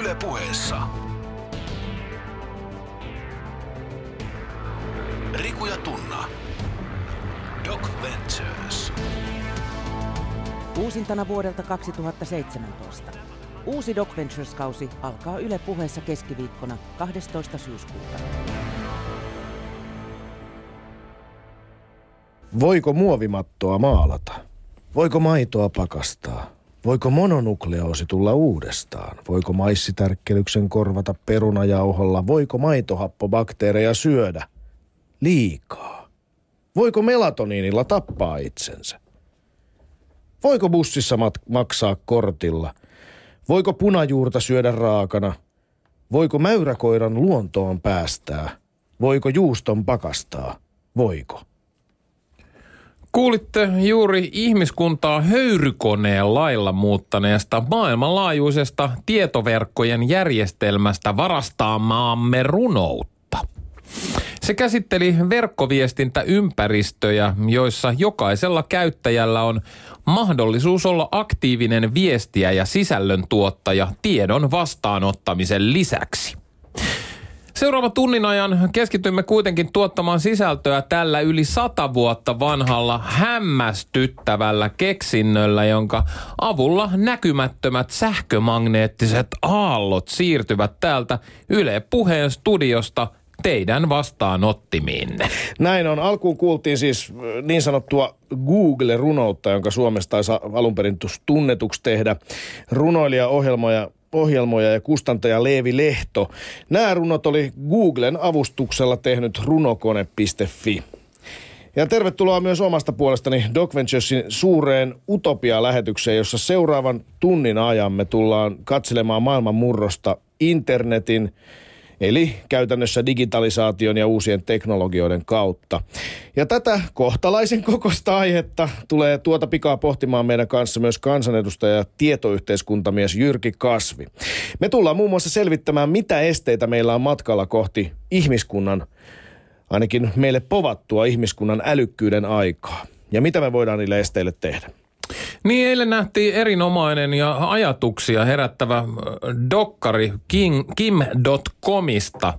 Yle puheessa. Riku ja Tunna. Doc Ventures. Uusintana vuodelta 2017. Uusi Doc Ventures-kausi alkaa Yle puheessa keskiviikkona 12. syyskuuta. Voiko muovimattoa maalata? Voiko maitoa pakastaa? Voiko mononukleoosi tulla uudestaan? Voiko maissitärkkelyksen korvata perunajauholla? Voiko maitohappobakteereja syödä? Liikaa. Voiko melatoniinilla tappaa itsensä? Voiko bussissa mat- maksaa kortilla? Voiko punajuurta syödä raakana? Voiko mäyräkoiran luontoon päästää? Voiko juuston pakastaa? Voiko? Kuulitte juuri ihmiskuntaa höyrykoneen lailla muuttaneesta maailmanlaajuisesta tietoverkkojen järjestelmästä varastamaamme runoutta. Se käsitteli verkkoviestintäympäristöjä, joissa jokaisella käyttäjällä on mahdollisuus olla aktiivinen viestiä ja sisällöntuottaja tiedon vastaanottamisen lisäksi. Seuraava tunnin ajan keskitymme kuitenkin tuottamaan sisältöä tällä yli sata vuotta vanhalla hämmästyttävällä keksinnöllä, jonka avulla näkymättömät sähkömagneettiset aallot siirtyvät täältä Yle Puheen studiosta teidän vastaanottimiinne. Näin on. Alkuun kuultiin siis niin sanottua Google-runoutta, jonka Suomesta taisi alun perin tunnetuksi tehdä. Runoilija ohjelmoja ohjelmoja ja kustantaja Leevi Lehto. Nämä runot oli Googlen avustuksella tehnyt runokone.fi. Ja tervetuloa myös omasta puolestani Doc Venturesin suureen Utopia-lähetykseen, jossa seuraavan tunnin ajan me tullaan katselemaan maailman murrosta internetin, eli käytännössä digitalisaation ja uusien teknologioiden kautta. Ja tätä kohtalaisen kokosta aihetta tulee tuota pikaa pohtimaan meidän kanssa myös kansanedustaja ja tietoyhteiskuntamies Jyrki Kasvi. Me tullaan muun muassa selvittämään, mitä esteitä meillä on matkalla kohti ihmiskunnan, ainakin meille povattua ihmiskunnan älykkyyden aikaa. Ja mitä me voidaan niille esteille tehdä. Niin eilen nähtiin erinomainen ja ajatuksia herättävä äh, dokkari Kim, Kim.comista.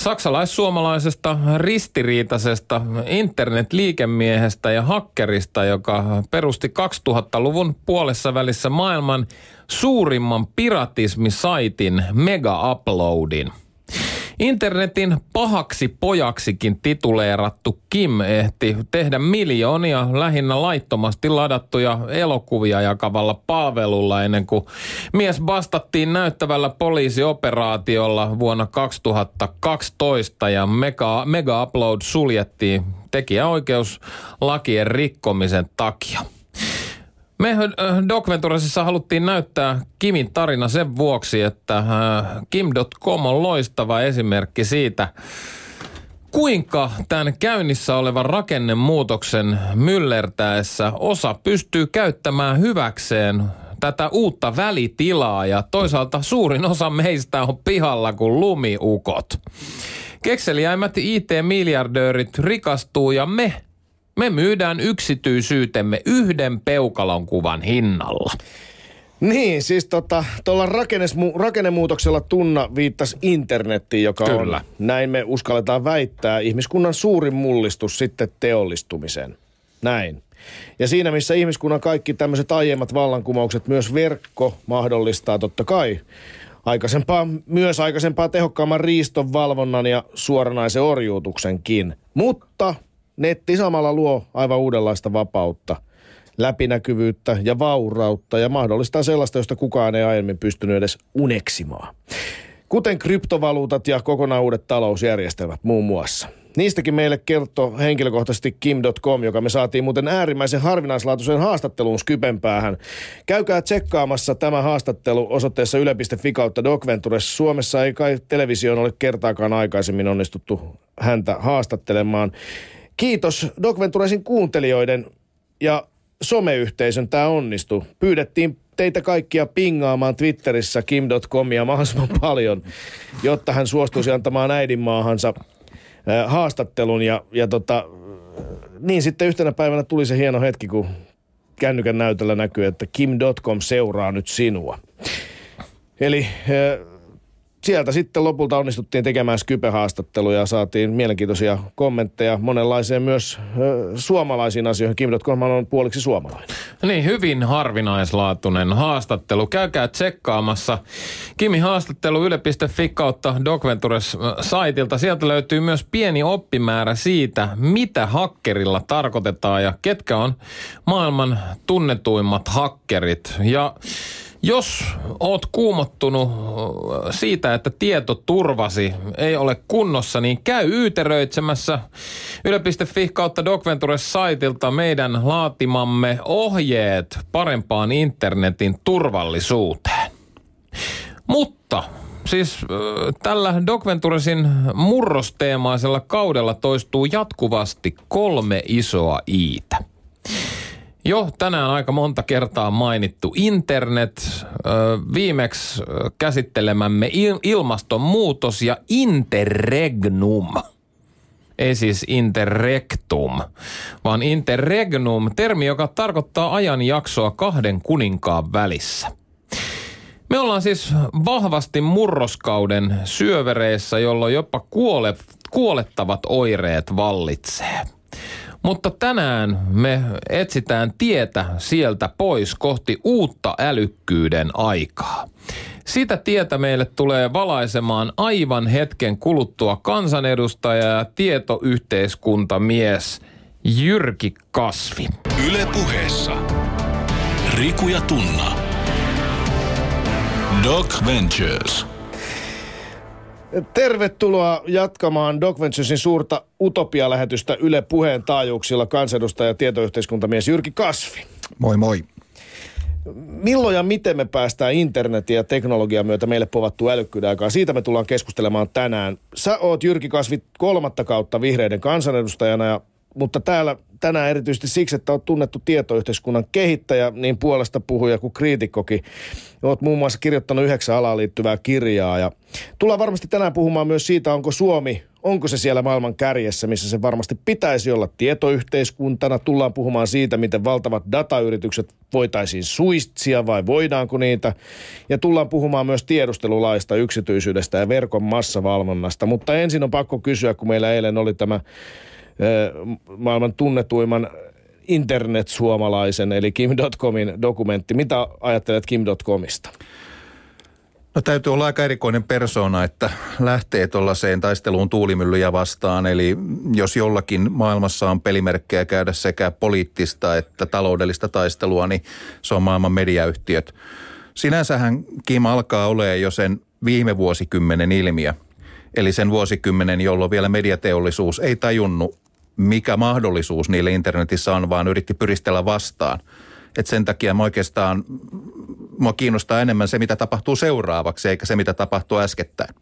Saksalais-suomalaisesta ristiriitaisesta internetliikemiehestä ja hakkerista, joka perusti 2000-luvun puolessa välissä maailman suurimman piratismisaitin Mega Uploadin – Internetin pahaksi pojaksikin tituleerattu Kim ehti tehdä miljoonia lähinnä laittomasti ladattuja elokuvia jakavalla palvelulla ennen kuin mies vastattiin näyttävällä poliisioperaatiolla vuonna 2012 ja Mega, Mega Upload suljettiin tekijäoikeuslakien rikkomisen takia. Me äh, Doc Venturesissa haluttiin näyttää Kimin tarina sen vuoksi, että äh, Kim.com on loistava esimerkki siitä, kuinka tämän käynnissä olevan rakennemuutoksen myllertäessä osa pystyy käyttämään hyväkseen tätä uutta välitilaa ja toisaalta suurin osa meistä on pihalla kuin lumiukot. Kekseliäimmät IT-miljardöörit rikastuu ja me me myydään yksityisyytemme yhden peukalon kuvan hinnalla. Niin, siis tota, tuolla rakennemuutoksella Tunna viittasi internettiin, joka Kyllä. on, näin me uskalletaan väittää, ihmiskunnan suurin mullistus sitten teollistumisen. Näin. Ja siinä, missä ihmiskunnan kaikki tämmöiset aiemmat vallankumoukset, myös verkko mahdollistaa totta kai aikaisempaa, myös aikaisempaa tehokkaamman riiston valvonnan ja suoranaisen orjuutuksenkin. Mutta Netti samalla luo aivan uudenlaista vapautta, läpinäkyvyyttä ja vaurautta ja mahdollistaa sellaista, josta kukaan ei aiemmin pystynyt edes uneksimaan. Kuten kryptovaluutat ja kokonaan uudet talousjärjestelmät muun muassa. Niistäkin meille kertoo henkilökohtaisesti Kim.com, joka me saatiin muuten äärimmäisen harvinaislaatuisen haastattelun Skypen päähän. Käykää tsekkaamassa tämä haastattelu osoitteessa yle.fi kautta Docventures. Suomessa ei kai televisioon ole kertaakaan aikaisemmin onnistuttu häntä haastattelemaan. Kiitos Doc Venturesin kuuntelijoiden ja someyhteisön tämä onnistui. Pyydettiin teitä kaikkia pingaamaan Twitterissä kim.comia mahdollisimman paljon, jotta hän suostuisi antamaan äidinmaahansa haastattelun. Ja, ja tota, niin sitten yhtenä päivänä tuli se hieno hetki, kun kännykän näytöllä näkyy, että kim.com seuraa nyt sinua. Eli sieltä sitten lopulta onnistuttiin tekemään Skype-haastatteluja ja saatiin mielenkiintoisia kommentteja monenlaiseen myös ö, suomalaisiin asioihin. Kim.com on puoliksi suomalainen. Niin, hyvin harvinaislaatuinen haastattelu. Käykää tsekkaamassa Kimi haastattelu yle.fi kautta Docventures-saitilta. Sieltä löytyy myös pieni oppimäärä siitä, mitä hakkerilla tarkoitetaan ja ketkä on maailman tunnetuimmat hakkerit. Ja jos oot kuumottunut siitä, että tietoturvasi ei ole kunnossa, niin käy yyteröitsemässä yle.fi kautta Docventures-saitilta meidän laatimamme ohjeet parempaan internetin turvallisuuteen. Mutta siis tällä Docventuresin murrosteemaisella kaudella toistuu jatkuvasti kolme isoa iitä. Jo tänään aika monta kertaa mainittu internet, viimeksi käsittelemämme ilmastonmuutos ja interregnum. Ei siis interrectum, vaan interregnum, termi, joka tarkoittaa ajanjaksoa kahden kuninkaan välissä. Me ollaan siis vahvasti murroskauden syövereissä, jolloin jopa kuole, kuolettavat oireet vallitsee. Mutta tänään me etsitään tietä sieltä pois kohti uutta älykkyyden aikaa. Sitä tietä meille tulee valaisemaan aivan hetken kuluttua kansanedustaja ja tietoyhteiskuntamies Jyrki Kasvi. Ylepuheessa Riku ja Tunna. Doc Ventures. Tervetuloa jatkamaan Doc Venturesin suurta Utopia-lähetystä Yle Puheen taajuuksilla kansanedustaja ja tietoyhteiskuntamies Jyrki Kasvi. Moi moi. Milloin ja miten me päästään internetin ja teknologian myötä meille povattua älykkyyden aikaa? Siitä me tullaan keskustelemaan tänään. Sä oot Jyrki Kasvi kolmatta kautta vihreiden kansanedustajana ja mutta täällä tänään erityisesti siksi, että olet tunnettu tietoyhteiskunnan kehittäjä, niin puolesta puhuja kuin kriitikkokin. Olet muun muassa kirjoittanut yhdeksän alaan liittyvää kirjaa ja tullaan varmasti tänään puhumaan myös siitä, onko Suomi, onko se siellä maailman kärjessä, missä se varmasti pitäisi olla tietoyhteiskuntana. Tullaan puhumaan siitä, miten valtavat datayritykset voitaisiin suistsia vai voidaanko niitä. Ja tullaan puhumaan myös tiedustelulaista, yksityisyydestä ja verkon massavalvonnasta. Mutta ensin on pakko kysyä, kun meillä eilen oli tämä maailman tunnetuimman internet-suomalaisen, eli Kim.comin dokumentti. Mitä ajattelet Kim.comista? No täytyy olla aika erikoinen persona, että lähtee tuollaiseen taisteluun tuulimyllyjä vastaan. Eli jos jollakin maailmassa on pelimerkkejä käydä sekä poliittista että taloudellista taistelua, niin se on maailman mediayhtiöt. Sinänsähän Kim alkaa olemaan jo sen viime vuosikymmenen ilmiö. Eli sen vuosikymmenen, jolloin vielä mediateollisuus ei tajunnut mikä mahdollisuus niille internetissä on, vaan yritti pyristellä vastaan. Et sen takia mä oikeastaan, mua kiinnostaa enemmän se, mitä tapahtuu seuraavaksi, eikä se, mitä tapahtuu äskettäin.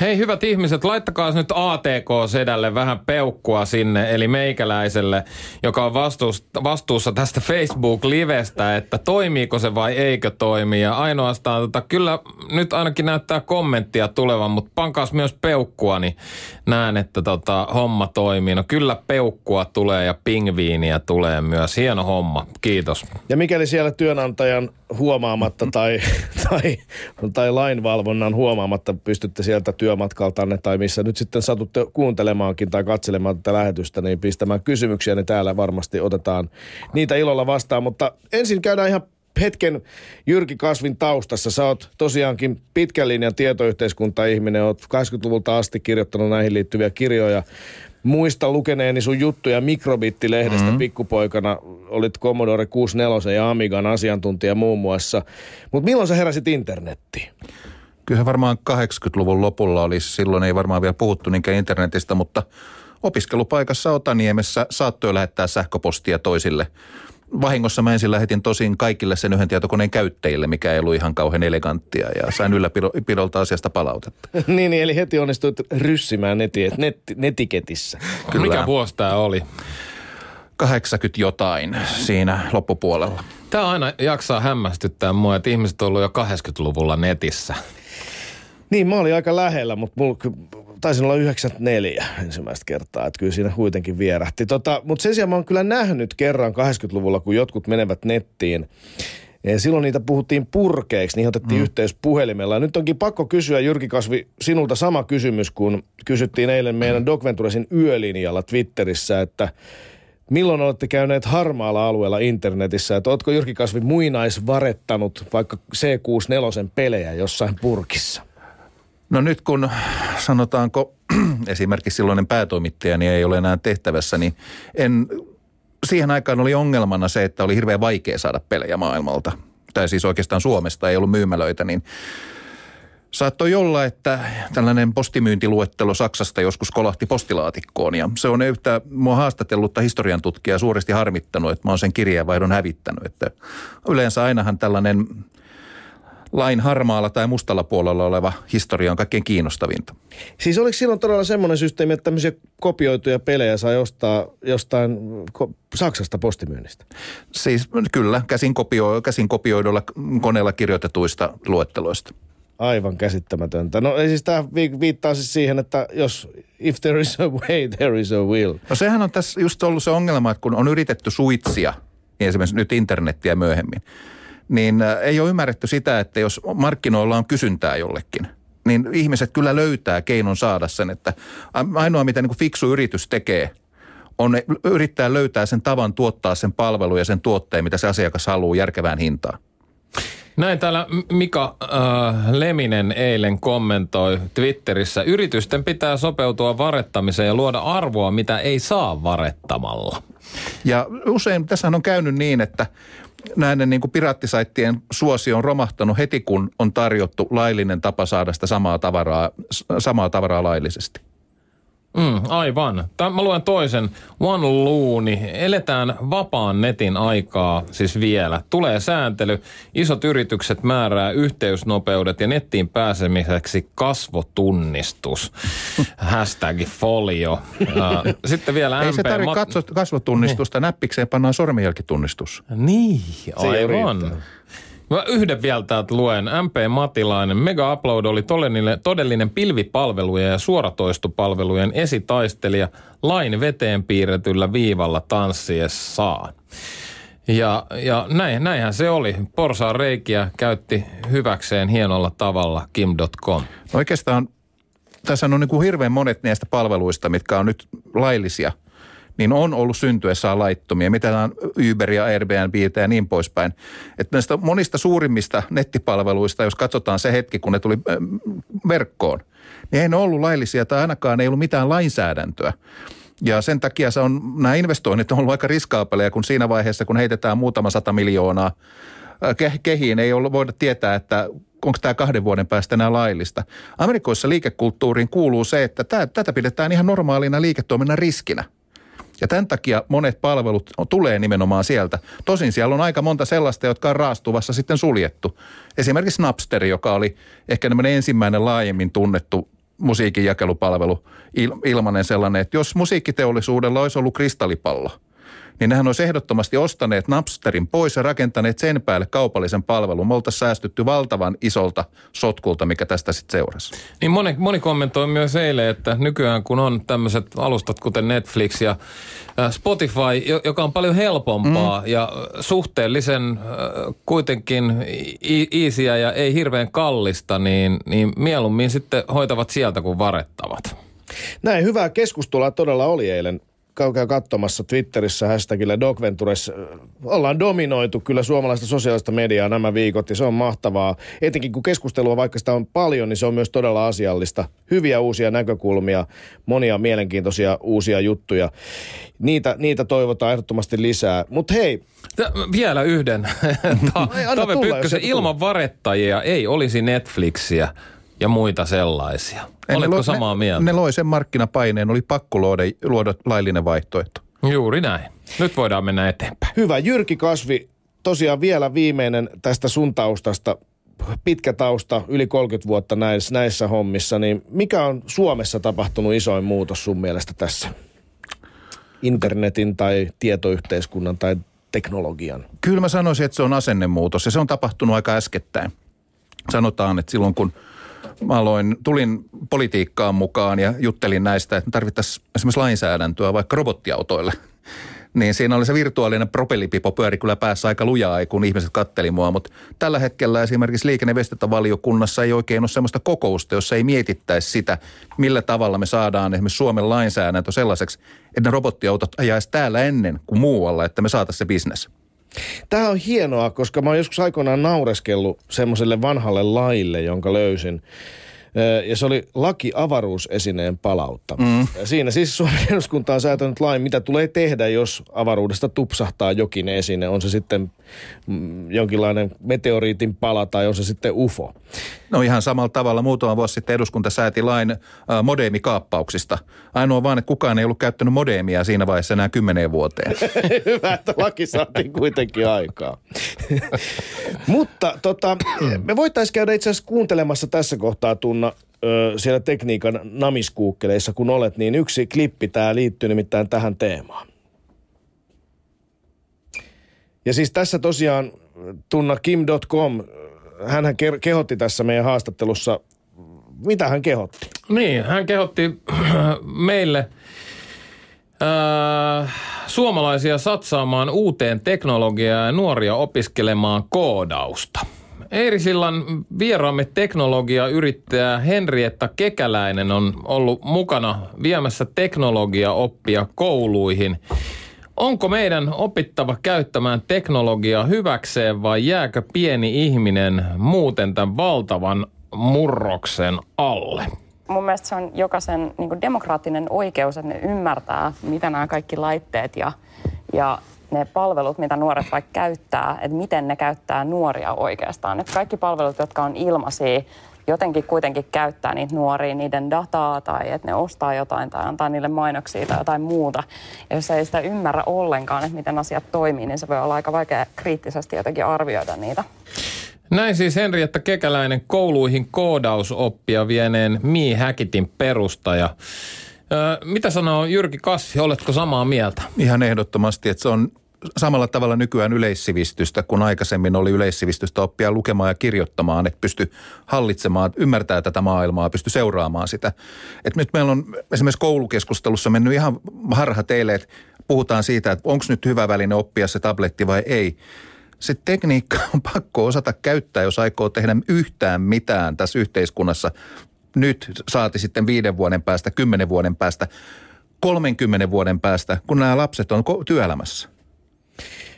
Hei hyvät ihmiset, laittakaa nyt ATK-sedälle vähän peukkua sinne, eli meikäläiselle, joka on vastuussa, vastuussa tästä Facebook-livestä, että toimiiko se vai eikö toimi. Ja ainoastaan, tota, kyllä nyt ainakin näyttää kommenttia tulevan, mutta pankaas myös peukkua, niin näen, että tota, homma toimii. No kyllä peukkua tulee ja pingviiniä tulee myös. Hieno homma, kiitos. Ja mikäli siellä työnantajan huomaamatta tai, tai, tai lainvalvonnan huomaamatta pystytte sieltä työmatkaltanne tai missä nyt sitten satutte kuuntelemaankin tai katselemaan tätä lähetystä, niin pistämään kysymyksiä, niin täällä varmasti otetaan niitä ilolla vastaan. Mutta ensin käydään ihan hetken Jyrki Kasvin taustassa. Sä oot tosiaankin pitkän linjan tietoyhteiskunta-ihminen, oot 80-luvulta asti kirjoittanut näihin liittyviä kirjoja. Muista lukeneeni sun juttuja Mikrobittilehdestä mm-hmm. pikkupoikana. Olit Commodore 64 ja Amigan asiantuntija muun muassa. Mutta milloin sä heräsit internettiin? Kyllä varmaan 80-luvun lopulla oli, silloin ei varmaan vielä puhuttu niinkään internetistä, mutta opiskelupaikassa Otaniemessä saattoi lähettää sähköpostia toisille. Vahingossa mä ensin lähetin tosin kaikille sen yhden tietokoneen käyttäjille, mikä ei ollut ihan kauhean eleganttia ja sain ylläpidolta asiasta palautetta. niin, niin, eli heti onnistuit ryssimään neti, net, netiketissä. Kyllä. Mikä vuosi tämä oli? 80 jotain siinä loppupuolella. Tämä aina jaksaa hämmästyttää mua, että ihmiset on ollut jo 80-luvulla netissä. Niin, mä olin aika lähellä, mutta mulla taisin olla 94 ensimmäistä kertaa, että kyllä siinä kuitenkin vierähti. Tota, mutta sen sijaan mä oon kyllä nähnyt kerran 80-luvulla, kun jotkut menevät nettiin Ja silloin niitä puhuttiin purkeiksi, niihin otettiin mm. yhteys puhelimella. Ja nyt onkin pakko kysyä Jyrki Kasvi sinulta sama kysymys, kun kysyttiin eilen meidän Doc Venturesin yölinjalla Twitterissä, että milloin olette käyneet harmaalla alueella internetissä, että oletko Jyrki Kasvi muinaisvarettanut vaikka C64 pelejä jossain purkissa? No nyt kun sanotaanko esimerkiksi silloinen päätoimittaja niin ei ole enää tehtävässä, niin en, siihen aikaan oli ongelmana se, että oli hirveän vaikea saada pelejä maailmalta. Tai siis oikeastaan Suomesta ei ollut myymälöitä, niin Saattoi olla, että tällainen postimyyntiluettelo Saksasta joskus kolahti postilaatikkoon ja se on yhtä mua haastatellutta historian tutkijaa suuresti harmittanut, että mä oon sen kirjeenvaihdon hävittänyt. Että yleensä ainahan tällainen lain harmaalla tai mustalla puolella oleva historia on kaikkein kiinnostavinta. Siis oliko silloin todella semmoinen systeemi, että tämmöisiä kopioituja pelejä sai ostaa jostain ko- Saksasta postimyynnistä? Siis kyllä, käsin, kopio, käsin kopioidulla koneella kirjoitetuista luetteloista. Aivan käsittämätöntä. No siis tämä viittaa siis siihen, että jos if there is a way, there is a will. No sehän on tässä just ollut se ongelma, että kun on yritetty suitsia, niin esimerkiksi nyt internettiä myöhemmin, niin äh, ei ole ymmärretty sitä, että jos markkinoilla on kysyntää jollekin, niin ihmiset kyllä löytää keinon saada sen, että ainoa mitä niin kuin fiksu yritys tekee, on yrittää löytää sen tavan tuottaa sen palvelu ja sen tuotteen, mitä se asiakas haluaa järkevään hintaan. Näin täällä Mika äh, Leminen eilen kommentoi Twitterissä, yritysten pitää sopeutua varettamiseen ja luoda arvoa, mitä ei saa varettamalla. Ja usein tässä on käynyt niin, että näiden niin kuin piraattisaittien suosio on romahtanut heti, kun on tarjottu laillinen tapa saada sitä samaa tavaraa, samaa tavaraa laillisesti. Mm, aivan. Tämä, mä luen toisen. One Looni. Eletään vapaan netin aikaa siis vielä. Tulee sääntely. Isot yritykset määrää yhteysnopeudet ja nettiin pääsemiseksi kasvotunnistus. Hashtag folio. Sitten vielä Ei MP... se tarvitse mat... kasvotunnistusta. Näppikseen pannaan sormenjälkitunnistus. Niin, aivan. Mä yhden vielä täältä luen. MP Matilainen. Mega Upload oli todellinen, todellinen pilvipalvelujen ja suoratoistopalvelujen esitaistelija lain veteen piirretyllä viivalla tanssiessaan. Ja, ja näin, näinhän se oli. Porsaan reikiä käytti hyväkseen hienolla tavalla Kim.com. Oikeastaan tässä on niin kuin hirveän monet näistä palveluista, mitkä on nyt laillisia – niin on ollut syntyessään laittomia. Mitä on Uber ja Airbnb ja niin poispäin. Että näistä monista suurimmista nettipalveluista, jos katsotaan se hetki, kun ne tuli äh, verkkoon, niin ei ne ollut laillisia tai ainakaan ei ollut mitään lainsäädäntöä. Ja sen takia se on, nämä investoinnit on ollut aika riskaapeleja, kun siinä vaiheessa, kun heitetään muutama sata miljoonaa äh, kehiin, ei ollut voida tietää, että onko tämä kahden vuoden päästä enää laillista. Amerikoissa liikekulttuuriin kuuluu se, että tätä pidetään ihan normaalina liiketoiminnan riskinä – ja tämän takia monet palvelut tulee nimenomaan sieltä. Tosin siellä on aika monta sellaista, jotka on raastuvassa sitten suljettu. Esimerkiksi Napster, joka oli ehkä ensimmäinen laajemmin tunnettu musiikin jakelupalvelu, il, ilmanen sellainen, että jos musiikkiteollisuudella olisi ollut kristallipallo – niin nehän olisi ehdottomasti ostaneet Napsterin pois ja rakentaneet sen päälle kaupallisen palvelun. Me oltaisiin säästytty valtavan isolta sotkulta, mikä tästä sitten seurasi. Niin moni, moni kommentoi myös eilen, että nykyään kun on tämmöiset alustat kuten Netflix ja äh, Spotify, joka on paljon helpompaa mm. ja suhteellisen äh, kuitenkin iisiä ja ei hirveän kallista, niin, niin mieluummin sitten hoitavat sieltä kuin varettavat. Näin, hyvää keskustelua todella oli eilen käykää katsomassa Twitterissä hashtagillä Dogventures. Ollaan dominoitu kyllä suomalaista sosiaalista mediaa nämä viikot ja se on mahtavaa. Etenkin kun keskustelua vaikka sitä on paljon, niin se on myös todella asiallista. Hyviä uusia näkökulmia, monia mielenkiintoisia uusia juttuja. Niitä, niitä toivotaan ehdottomasti lisää. Mutta hei, vielä yhden. Tove Pykkösen, ilman varettajia ei olisi Netflixiä ja muita sellaisia. En Oletko lo, samaa ne, mieltä? Ne loi sen markkinapaineen, oli pakko luoda, luoda laillinen vaihtoehto. Juuri näin. Nyt voidaan mennä eteenpäin. Hyvä. Jyrki Kasvi, tosiaan vielä viimeinen tästä sun taustasta. Pitkä tausta, yli 30 vuotta näissä, näissä hommissa. Niin mikä on Suomessa tapahtunut isoin muutos sun mielestä tässä? Internetin tai tietoyhteiskunnan tai teknologian? Kyllä mä sanoisin, että se on asennemuutos ja se on tapahtunut aika äskettäin. Sanotaan, että silloin kun – mä aloin, tulin politiikkaan mukaan ja juttelin näistä, että tarvittaisiin esimerkiksi lainsäädäntöä vaikka robottiautoille. niin siinä oli se virtuaalinen propellipipo pyöri kyllä päässä aika lujaa, kun ihmiset katteli mua. Mutta tällä hetkellä esimerkiksi liikenne- valiokunnassa ei oikein ole sellaista kokousta, jossa ei mietittäisi sitä, millä tavalla me saadaan esimerkiksi Suomen lainsäädäntö sellaiseksi, että ne robottiautot ajaisi täällä ennen kuin muualla, että me saataisiin se bisnes. Tämä on hienoa, koska mä oon joskus aikoinaan naureskellut semmoiselle vanhalle laille, jonka löysin ja se oli laki avaruusesineen palautta. Mm. Siinä siis Suomen eduskunta on säätänyt lain, mitä tulee tehdä, jos avaruudesta tupsahtaa jokin esine. On se sitten mm, jonkinlainen meteoriitin pala tai on se sitten UFO. No ihan samalla tavalla muutama vuosi sitten eduskunta sääti lain äh, modeemikaappauksista. Ainoa vaan, että kukaan ei ollut käyttänyt modeemia siinä vaiheessa enää kymmeneen vuoteen. Hyvä, että laki saatiin kuitenkin aikaa. Mutta tota, me voitaisiin käydä itse asiassa kuuntelemassa tässä kohtaa tunna ö, siellä tekniikan namiskuukkeleissa, kun olet, niin yksi klippi tämä liittyy nimittäin tähän teemaan. Ja siis tässä tosiaan tunna kim.com hän kehotti tässä meidän haastattelussa, mitä hän kehotti? Niin, hän kehotti meille äh, suomalaisia satsaamaan uuteen teknologiaan ja nuoria opiskelemaan koodausta. Eirisillan vieraamme teknologia-yrittäjä Henrietta Kekäläinen on ollut mukana viemässä teknologiaoppia kouluihin – Onko meidän opittava käyttämään teknologiaa hyväkseen vai jääkö pieni ihminen muuten tämän valtavan murroksen alle? Mun mielestä se on jokaisen niin demokraattinen oikeus, että ne ymmärtää, mitä nämä kaikki laitteet ja, ja ne palvelut, mitä nuoret vaikka käyttää, että miten ne käyttää nuoria oikeastaan. Että kaikki palvelut, jotka on ilmaisia, jotenkin kuitenkin käyttää niitä nuoria, niiden dataa tai että ne ostaa jotain tai antaa niille mainoksia tai jotain muuta. Ja jos ei sitä ymmärrä ollenkaan, että miten asiat toimii, niin se voi olla aika vaikea kriittisesti jotenkin arvioida niitä. Näin siis Henrietta Kekäläinen kouluihin koodausoppia vieneen Mi Häkitin perustaja. Öö, mitä sanoo Jyrki Kassi, oletko samaa mieltä? Ihan ehdottomasti, että se on samalla tavalla nykyään yleissivistystä, kun aikaisemmin oli yleissivistystä oppia lukemaan ja kirjoittamaan, että pysty hallitsemaan, ymmärtää tätä maailmaa, pysty seuraamaan sitä. Et nyt meillä on esimerkiksi koulukeskustelussa mennyt ihan harha teille, että puhutaan siitä, että onko nyt hyvä väline oppia se tabletti vai ei. Se tekniikka on pakko osata käyttää, jos aikoo tehdä yhtään mitään tässä yhteiskunnassa. Nyt saati sitten viiden vuoden päästä, kymmenen vuoden päästä, 30 vuoden päästä, kun nämä lapset on työelämässä.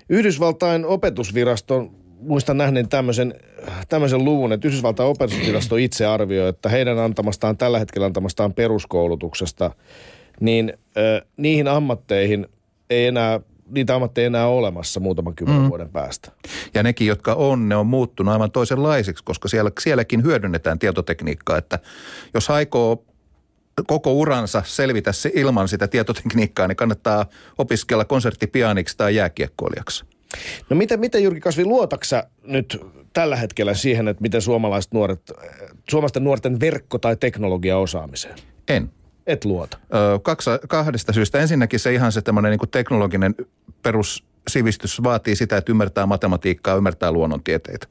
Yhdysvaltain opetusviraston muistan nähneen tämmöisen, tämmöisen luvun, että Yhdysvaltain opetusvirasto itse arvioi, että heidän antamastaan, tällä hetkellä antamastaan peruskoulutuksesta, niin ö, niihin ammatteihin ei enää niitä ammatteja enää olemassa muutaman kymmenen mm. vuoden päästä. Ja nekin, jotka on, ne on muuttunut aivan toisenlaisiksi, koska siellä, sielläkin hyödynnetään tietotekniikkaa, että jos aikoo koko uransa selvitä ilman sitä tietotekniikkaa, niin kannattaa opiskella konserttipianiksi tai jääkiekkoilijaksi. No miten, miten Jyrki Kasvi, luotaksa nyt tällä hetkellä siihen, että miten suomalaiset nuoret, suomalaisten nuorten verkko- tai teknologiaosaamiseen? En. Et luota? Ö, kaksi, kahdesta syystä. Ensinnäkin se ihan se tämmöinen niin teknologinen perus sivistys vaatii sitä, että ymmärtää matematiikkaa, ymmärtää luonnontieteitä.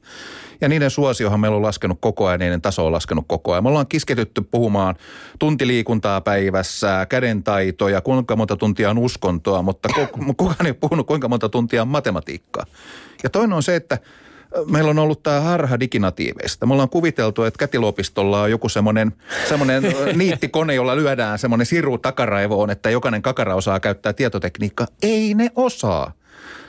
Ja niiden suosiohan meillä on laskenut koko ajan, niiden taso on laskenut koko ajan. Me ollaan kisketytty puhumaan tuntiliikuntaa päivässä, kädentaitoja, kuinka monta tuntia on uskontoa, mutta kukaan ei puhunut kuinka monta tuntia on matematiikkaa. Ja toinen on se, että meillä on ollut tämä harha diginatiiveista. Me ollaan kuviteltu, että kätilopistolla on joku semmoinen, semmoinen niittikone, jolla lyödään semmoinen siru takaraivoon, että jokainen kakara osaa käyttää tietotekniikkaa. Ei ne osaa.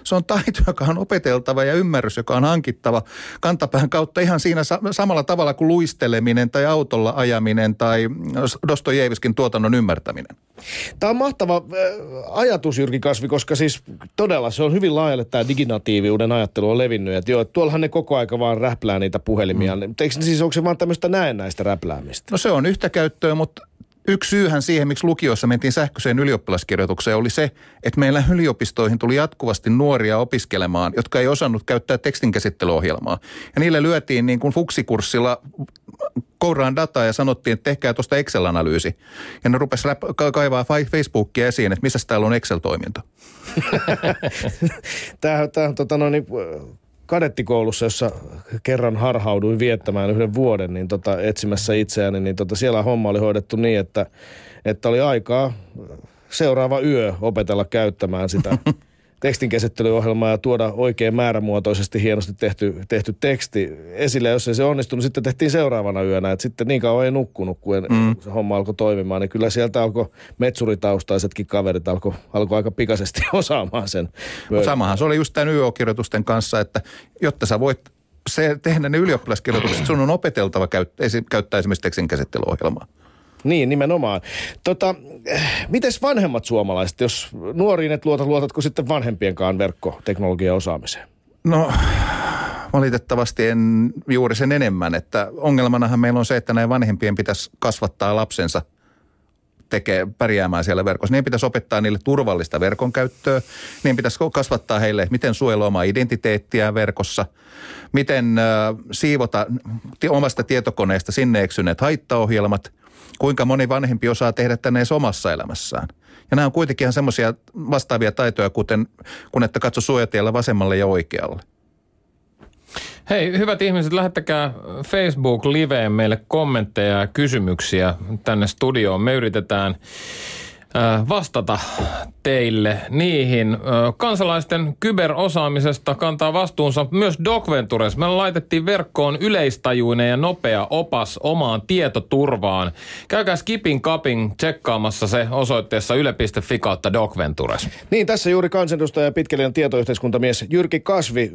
Se on taito, joka on opeteltava ja ymmärrys, joka on hankittava kantapään kautta ihan siinä samalla tavalla kuin luisteleminen tai autolla ajaminen tai Dostojevskin tuotannon ymmärtäminen. Tämä on mahtava äh, ajatus, Jyrki Kasvi, koska siis todella se on hyvin laajalle tämä diginatiiviuden ajattelu on levinnyt. Että joo, tuollahan ne koko aika vaan räplää niitä puhelimia. Mm. Eikö siis, onko se vaan tämmöistä näennäistä räpläämistä? No se on yhtä käyttöä, mutta Yksi syyhän siihen, miksi lukiossa mentiin sähköiseen ylioppilaskirjoitukseen, oli se, että meillä yliopistoihin tuli jatkuvasti nuoria opiskelemaan, jotka ei osannut käyttää tekstinkäsittelyohjelmaa. Ja niille lyötiin niin kuin fuksikurssilla kouraan dataa ja sanottiin, että tehkää tuosta Excel-analyysi. Ja ne rupesi kaivaa Facebookia esiin, että missä täällä on Excel-toiminto. tämä, on tota, no, niin, kadettikoulussa, jossa kerran harhauduin viettämään yhden vuoden niin tota, etsimässä itseäni, niin tota, siellä homma oli hoidettu niin, että, että oli aikaa seuraava yö opetella käyttämään sitä tekstinkäsittelyohjelmaa ja tuoda oikein määrämuotoisesti hienosti tehty, tehty teksti esille. Jos ei se onnistunut, sitten tehtiin seuraavana yönä. Et sitten niin kauan ei nukkunut, kun mm. se homma alkoi toimimaan. Niin kyllä sieltä alkoi metsuritaustaisetkin kaverit alkoi alko aika pikaisesti osaamaan sen. Mut samahan se oli just tämän YO-kirjoitusten kanssa, että jotta sä voit se tehdä ne ylioppilaskirjoitukset, sun on opeteltava käyttää, käyttää esimerkiksi tekstinkäsittelyohjelmaa. Niin, nimenomaan. Tota, mites vanhemmat suomalaiset, jos nuoriin et luota, luotatko sitten vanhempienkaan verkkoteknologian osaamiseen? No, valitettavasti en juuri sen enemmän, että ongelmanahan meillä on se, että näin vanhempien pitäisi kasvattaa lapsensa tekee pärjäämään siellä verkossa. Niin pitäisi opettaa niille turvallista verkon käyttöä. Niin pitäisi kasvattaa heille, miten suojella omaa identiteettiä verkossa. Miten äh, siivota omasta tietokoneesta sinne eksyneet haittaohjelmat kuinka moni vanhempi osaa tehdä tänne edes omassa elämässään. Ja nämä on kuitenkin ihan semmoisia vastaavia taitoja, kuten kun että katso suojatiellä vasemmalle ja oikealle. Hei, hyvät ihmiset, lähettäkää Facebook-liveen meille kommentteja ja kysymyksiä tänne studioon. Me yritetään vastata teille niihin. Kansalaisten kyberosaamisesta kantaa vastuunsa myös Docventures. Me laitettiin verkkoon yleistajuinen ja nopea opas omaan tietoturvaan. Käykää Skipin Kapin tsekkaamassa se osoitteessa yle.fi kautta Docventures. Niin, tässä juuri kansanedustaja ja pitkällinen tietoyhteiskuntamies Jyrki Kasvi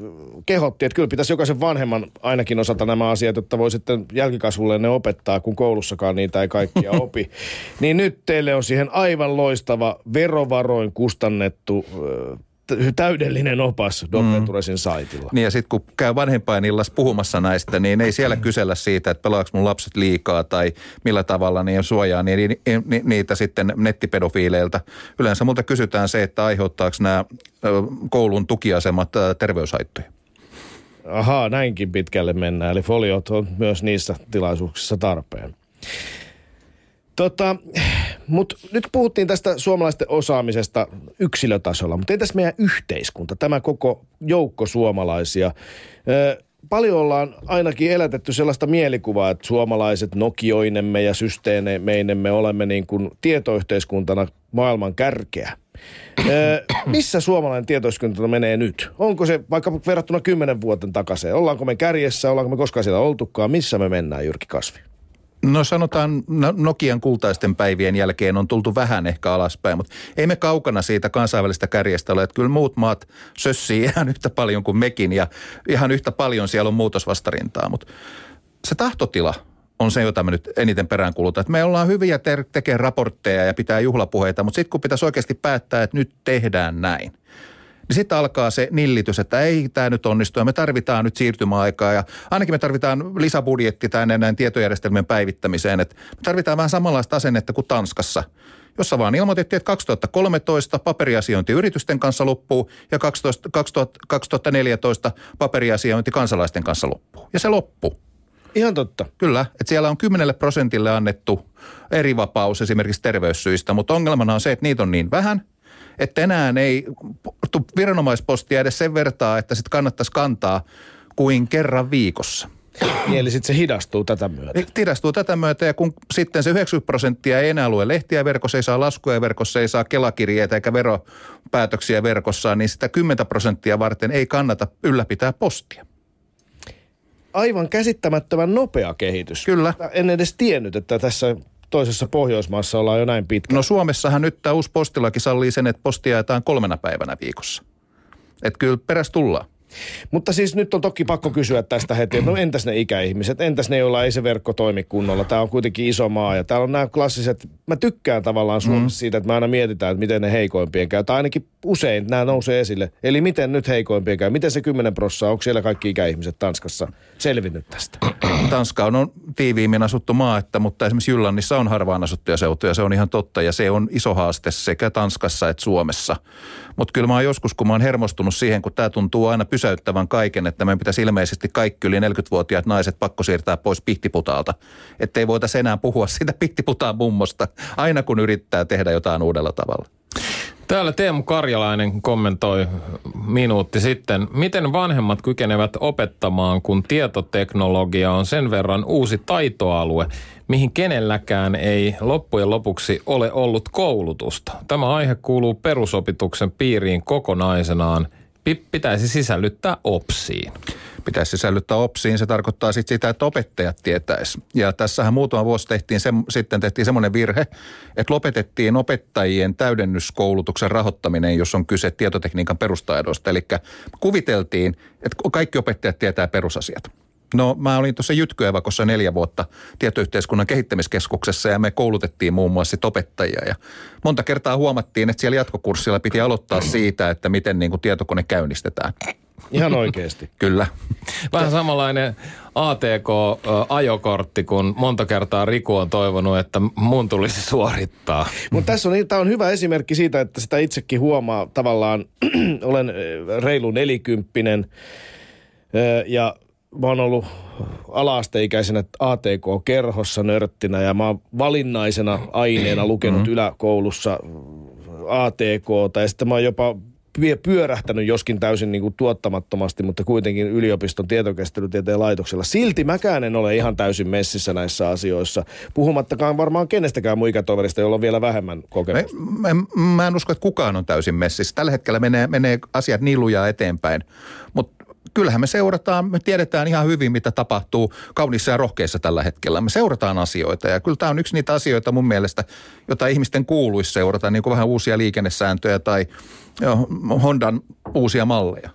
kehotti, että kyllä pitäisi jokaisen vanhemman ainakin osata nämä asiat, jotta voi sitten jälkikasvulle ne opettaa, kun koulussakaan niitä ei kaikkia opi. niin nyt teille on siihen aivan loistava verovaroin kustannettu täydellinen opas Docventuresin mm. saitilla. Niin ja sitten kun käy vanhempainillas puhumassa näistä, niin ei siellä kysellä siitä, että pelaaks mun lapset liikaa tai millä tavalla niin suojaa niin, ni, ni, niitä sitten nettipedofiileilta. Yleensä multa kysytään se, että aiheuttaako nämä koulun tukiasemat terveyshaittoja. Ahaa, näinkin pitkälle mennään. Eli foliot on myös niissä tilaisuuksissa tarpeen. Tota, mutta nyt puhuttiin tästä suomalaisten osaamisesta yksilötasolla, mutta entäs meidän yhteiskunta, tämä koko joukko suomalaisia? Ö, paljon ollaan ainakin elätetty sellaista mielikuvaa, että suomalaiset nokioinemme ja systeemeinemme olemme niin kuin tietoyhteiskuntana maailman kärkeä. Ö, missä suomalainen tietoyhteiskunta menee nyt? Onko se vaikka verrattuna kymmenen vuoten takaisin? Ollaanko me kärjessä, ollaanko me koskaan siellä oltukaan? Missä me mennään, Jyrki Kasvi? No sanotaan no, Nokian kultaisten päivien jälkeen on tultu vähän ehkä alaspäin, mutta ei me kaukana siitä kansainvälistä kärjestä ole. Että kyllä muut maat sössii ihan yhtä paljon kuin mekin ja ihan yhtä paljon siellä on muutosvastarintaa. Mutta se tahtotila on se, jota me nyt eniten peräänkulutaan. Että me ollaan hyviä te- tekemään raportteja ja pitää juhlapuheita, mutta sitten kun pitäisi oikeasti päättää, että nyt tehdään näin – niin sitten alkaa se nillitys, että ei tämä nyt onnistu ja me tarvitaan nyt siirtymäaikaa ja ainakin me tarvitaan lisäbudjetti tänne näin tietojärjestelmien päivittämiseen. Että me tarvitaan vähän samanlaista asennetta kuin Tanskassa jossa vaan ilmoitettiin, että 2013 paperiasiointi yritysten kanssa loppuu ja 12, 2000, 2014 paperiasiointi kansalaisten kanssa loppuu. Ja se loppuu. Ihan totta. Kyllä, että siellä on 10 prosentille annettu eri vapaus esimerkiksi terveyssyistä, mutta ongelmana on se, että niitä on niin vähän – että enää ei viranomaispostia edes sen vertaa, että sitten kannattaisi kantaa kuin kerran viikossa. Niin, eli sitten se hidastuu tätä myötä. Hidastuu tätä myötä ja kun sitten se 90 prosenttia ei enää lue lehtiä verkossa, ei saa laskuja verkossa, ei saa kelakirjeitä eikä veropäätöksiä verkossa, niin sitä 10 prosenttia varten ei kannata ylläpitää postia aivan käsittämättömän nopea kehitys. Kyllä. En edes tiennyt, että tässä toisessa Pohjoismaassa ollaan jo näin pitkä. No Suomessahan nyt tämä uusi postilaki sallii sen, että postia jaetaan kolmena päivänä viikossa. Että kyllä peräs tullaan. Mutta siis nyt on toki pakko kysyä tästä heti, että no entäs ne ikäihmiset, entäs ne, joilla ei se verkko toimi kunnolla. Tämä on kuitenkin iso maa ja täällä on nämä klassiset, mä tykkään tavallaan Suomessa mm. siitä, että me aina mietitään, että miten ne heikoimpien käy. Tai ainakin usein nämä nousee esille. Eli miten nyt heikoimpien käy, miten se 10 prossaa, onko siellä kaikki ikäihmiset Tanskassa selvinnyt tästä? Tanska on, on tiiviimmin asuttu maa, että, mutta esimerkiksi Jyllannissa on harvaan asuttuja seutuja, se on ihan totta ja se on iso haaste sekä Tanskassa että Suomessa. Mutta kyllä mä oon joskus, kun mä oon hermostunut siihen, kun tämä tuntuu aina pysäyttävän kaiken, että meidän pitäisi ilmeisesti kaikki yli 40-vuotiaat naiset pakko siirtää pois pihtiputaalta. Että ei voitaisiin enää puhua siitä pihtiputaan mummosta aina kun yrittää tehdä jotain uudella tavalla. Täällä Teemu Karjalainen kommentoi minuutti sitten, miten vanhemmat kykenevät opettamaan, kun tietoteknologia on sen verran uusi taitoalue, mihin kenelläkään ei loppujen lopuksi ole ollut koulutusta. Tämä aihe kuuluu perusopituksen piiriin kokonaisenaan. Pitäisi sisällyttää OPSiin pitäisi sisällyttää opsiin. Se tarkoittaa sitten sitä, että opettajat tietäisi. Ja tässähän muutama vuosi tehtiin se, sitten tehtiin semmoinen virhe, että lopetettiin opettajien täydennyskoulutuksen rahoittaminen, jos on kyse tietotekniikan perustaidoista. Eli kuviteltiin, että kaikki opettajat tietää perusasiat. No mä olin tuossa Jytkyävakossa neljä vuotta tietoyhteiskunnan kehittämiskeskuksessa ja me koulutettiin muun muassa opettajia. Ja monta kertaa huomattiin, että siellä jatkokurssilla piti aloittaa siitä, että miten niin kuin tietokone käynnistetään. Ihan oikeasti. Kyllä. Vähän samanlainen ATK-ajokortti, kun monta kertaa Riku on toivonut, että mun tulisi suorittaa. Mutta tässä on, tämä on hyvä esimerkki siitä, että sitä itsekin huomaa tavallaan, olen reilu nelikymppinen ja mä oon ollut alaasteikäisenä ATK-kerhossa nörttinä ja mä oon valinnaisena aineena lukenut mm-hmm. yläkoulussa ATK, ja sitten mä oon jopa pyörähtänyt joskin täysin niin kuin tuottamattomasti, mutta kuitenkin yliopiston tietokäsittelytieteen laitoksella. Silti mäkään en ole ihan täysin messissä näissä asioissa, puhumattakaan varmaan kenestäkään mun ikätoverista, jolla on vielä vähemmän kokemusta. Mä, mä, mä en usko, että kukaan on täysin messissä. Tällä hetkellä menee, menee asiat niin lujaa eteenpäin, mutta kyllähän me seurataan, me tiedetään ihan hyvin, mitä tapahtuu kaunissa ja rohkeissa tällä hetkellä. Me seurataan asioita ja kyllä tämä on yksi niitä asioita mun mielestä, jota ihmisten kuuluisi seurata, niin kuin vähän uusia liikennesääntöjä tai jo, Hondan uusia malleja.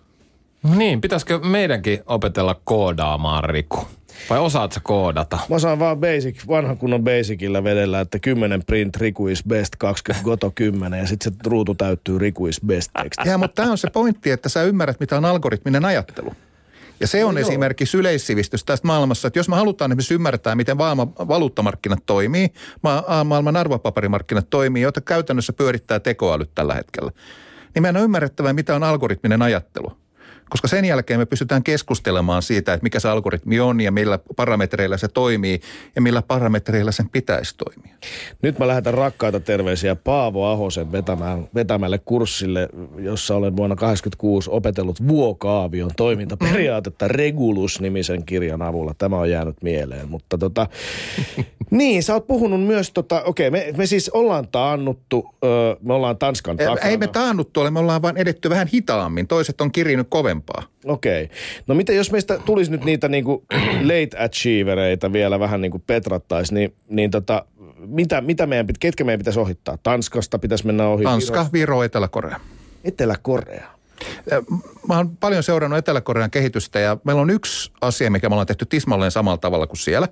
Niin, pitäisikö meidänkin opetella koodaamaan, Riku? Vai osaat sä koodata? Mä osaan vaan basic, vanhan kunnon basicilla vedellä, että 10 print Riku is best, 20 goto 10 ja sitten se ruutu täyttyy Riku is best teksti. Ja, mutta tämä on se pointti, että sä ymmärrät, mitä on algoritminen ajattelu. Ja se on no esimerkiksi yleissivistys tästä maailmassa, että jos me halutaan esimerkiksi ymmärtää, miten maailman valuuttamarkkinat toimii, maailman arvopaperimarkkinat toimii, joita käytännössä pyörittää tekoälyt tällä hetkellä, niin meidän on ymmärrettävä, mitä on algoritminen ajattelu koska sen jälkeen me pystytään keskustelemaan siitä, että mikä se algoritmi on ja millä parametreilla se toimii ja millä parametreilla sen pitäisi toimia. Nyt mä lähetän rakkaita terveisiä Paavo Ahosen vetämään, vetämälle kurssille, jossa olen vuonna 1986 opetellut vuokaavion toimintaperiaatetta Regulus-nimisen kirjan avulla. Tämä on jäänyt mieleen, mutta tota, niin, sä oot puhunut myös, tota, okei, okay, me, me siis ollaan taannuttu, öö, me ollaan Tanskan takana. Ei me taannuttu ole, me ollaan vain edetty vähän hitaammin. Toiset on kirinyt kovemmin parempaa. Okei. Okay. No miten jos meistä tulisi nyt niitä niinku late achievereita vielä vähän niin kuin petrattaisi, niin, niin tota, mitä, mitä meidän, ketkä meidän pitäisi ohittaa? Tanskasta pitäisi mennä ohi? Tanska, Viro, Viro Etelä-Korea. Etelä-Korea. Mä oon paljon seurannut Etelä-Korean kehitystä ja meillä on yksi asia, mikä me ollaan tehty tismalleen samalla tavalla kuin siellä.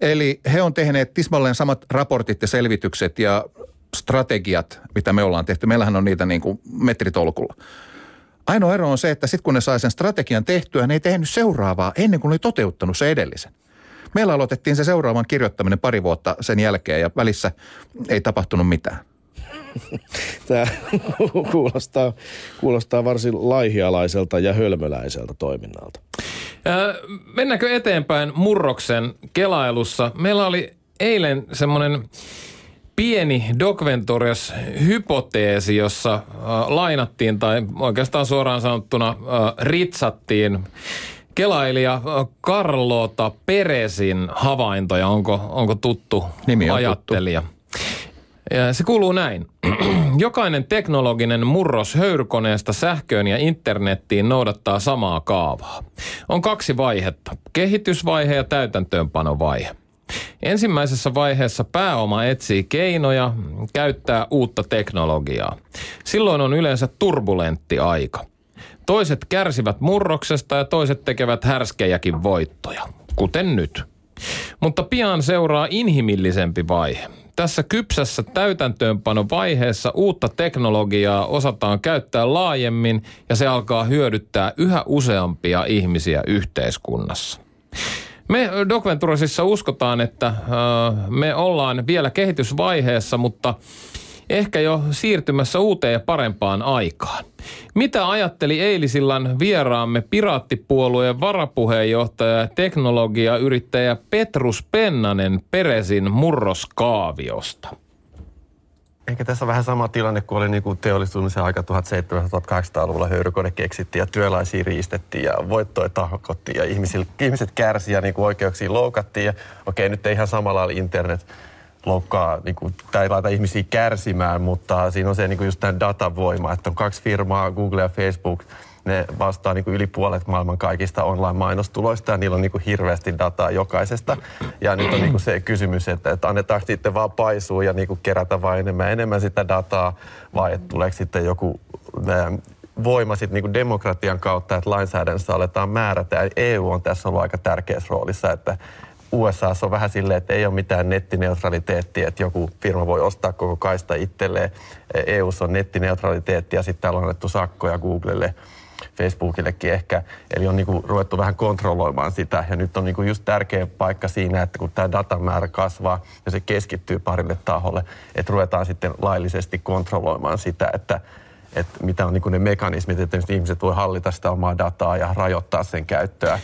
Eli he on tehneet tismalleen samat raportit ja selvitykset ja strategiat, mitä me ollaan tehty. Meillähän on niitä niin kuin metritolkulla. Ainoa ero on se, että sitten kun ne sai sen strategian tehtyä, ne ei tehnyt seuraavaa ennen kuin ne oli toteuttanut se edellisen. Meillä aloitettiin se seuraavan kirjoittaminen pari vuotta sen jälkeen ja välissä ei tapahtunut mitään. Tämä kuulostaa, kuulostaa varsin laihialaiselta ja hölmöläiseltä toiminnalta. mennäänkö eteenpäin murroksen kelailussa? Meillä oli eilen semmoinen pieni Doc Ventures hypoteesi, jossa äh, lainattiin tai oikeastaan suoraan sanottuna äh, ritsattiin kelailija äh, Carlota Peresin havaintoja. Onko, onko tuttu Nimi on ajattelija? Tuttu. Ja se kuuluu näin. Jokainen teknologinen murros höyrykoneesta sähköön ja internettiin noudattaa samaa kaavaa. On kaksi vaihetta, kehitysvaihe ja täytäntöönpanovaihe. Ensimmäisessä vaiheessa pääoma etsii keinoja käyttää uutta teknologiaa. Silloin on yleensä turbulentti aika. Toiset kärsivät murroksesta ja toiset tekevät härskejäkin voittoja, kuten nyt. Mutta pian seuraa inhimillisempi vaihe. Tässä kypsässä täytäntöönpanovaiheessa uutta teknologiaa osataan käyttää laajemmin ja se alkaa hyödyttää yhä useampia ihmisiä yhteiskunnassa. Me Doc Venturesissa uskotaan, että me ollaan vielä kehitysvaiheessa, mutta ehkä jo siirtymässä uuteen ja parempaan aikaan. Mitä ajatteli eilisillan vieraamme Piraattipuolueen varapuheenjohtaja ja teknologiayrittäjä Petrus Pennanen Peresin murroskaaviosta? Ehkä tässä on vähän sama tilanne kuin oli niin kuin teollistumisen aika 1700-1800-luvulla höyrykone keksittiin ja työläisiä riistettiin ja voittoja tahkottiin ja ihmiset kärsi ja niin kuin oikeuksia loukattiin. Ja okei, nyt ei ihan samalla lailla internet loukkaa, niin kuin, tai laita ihmisiä kärsimään, mutta siinä on se niin kuin just tämä datavoima, että on kaksi firmaa, Google ja Facebook, ne vastaa niin kuin yli puolet maailman kaikista online-mainostuloista ja niillä on niin kuin hirveästi dataa jokaisesta. Ja nyt on niin kuin se kysymys, että, että annetaanko sitten vaan paisua ja niin kuin kerätä vain enemmän enemmän sitä dataa vai että tuleeko sitten joku voima sitten niin demokratian kautta, että lainsäädännössä aletaan määrätä. EU on tässä ollut aika tärkeässä roolissa, että USA on vähän silleen, että ei ole mitään nettineutraliteettia, että joku firma voi ostaa koko kaista itselleen. EU on nettineutraliteetti ja sitten täällä on annettu sakkoja Googlelle Facebookillekin ehkä. Eli on niinku ruvettu vähän kontrolloimaan sitä. Ja nyt on niinku just tärkeä paikka siinä, että kun tämä datamäärä kasvaa ja se keskittyy parille taholle, että ruvetaan sitten laillisesti kontrolloimaan sitä, että että mitä on niinku ne mekanismit, että ihmiset voi hallita sitä omaa dataa ja rajoittaa sen käyttöä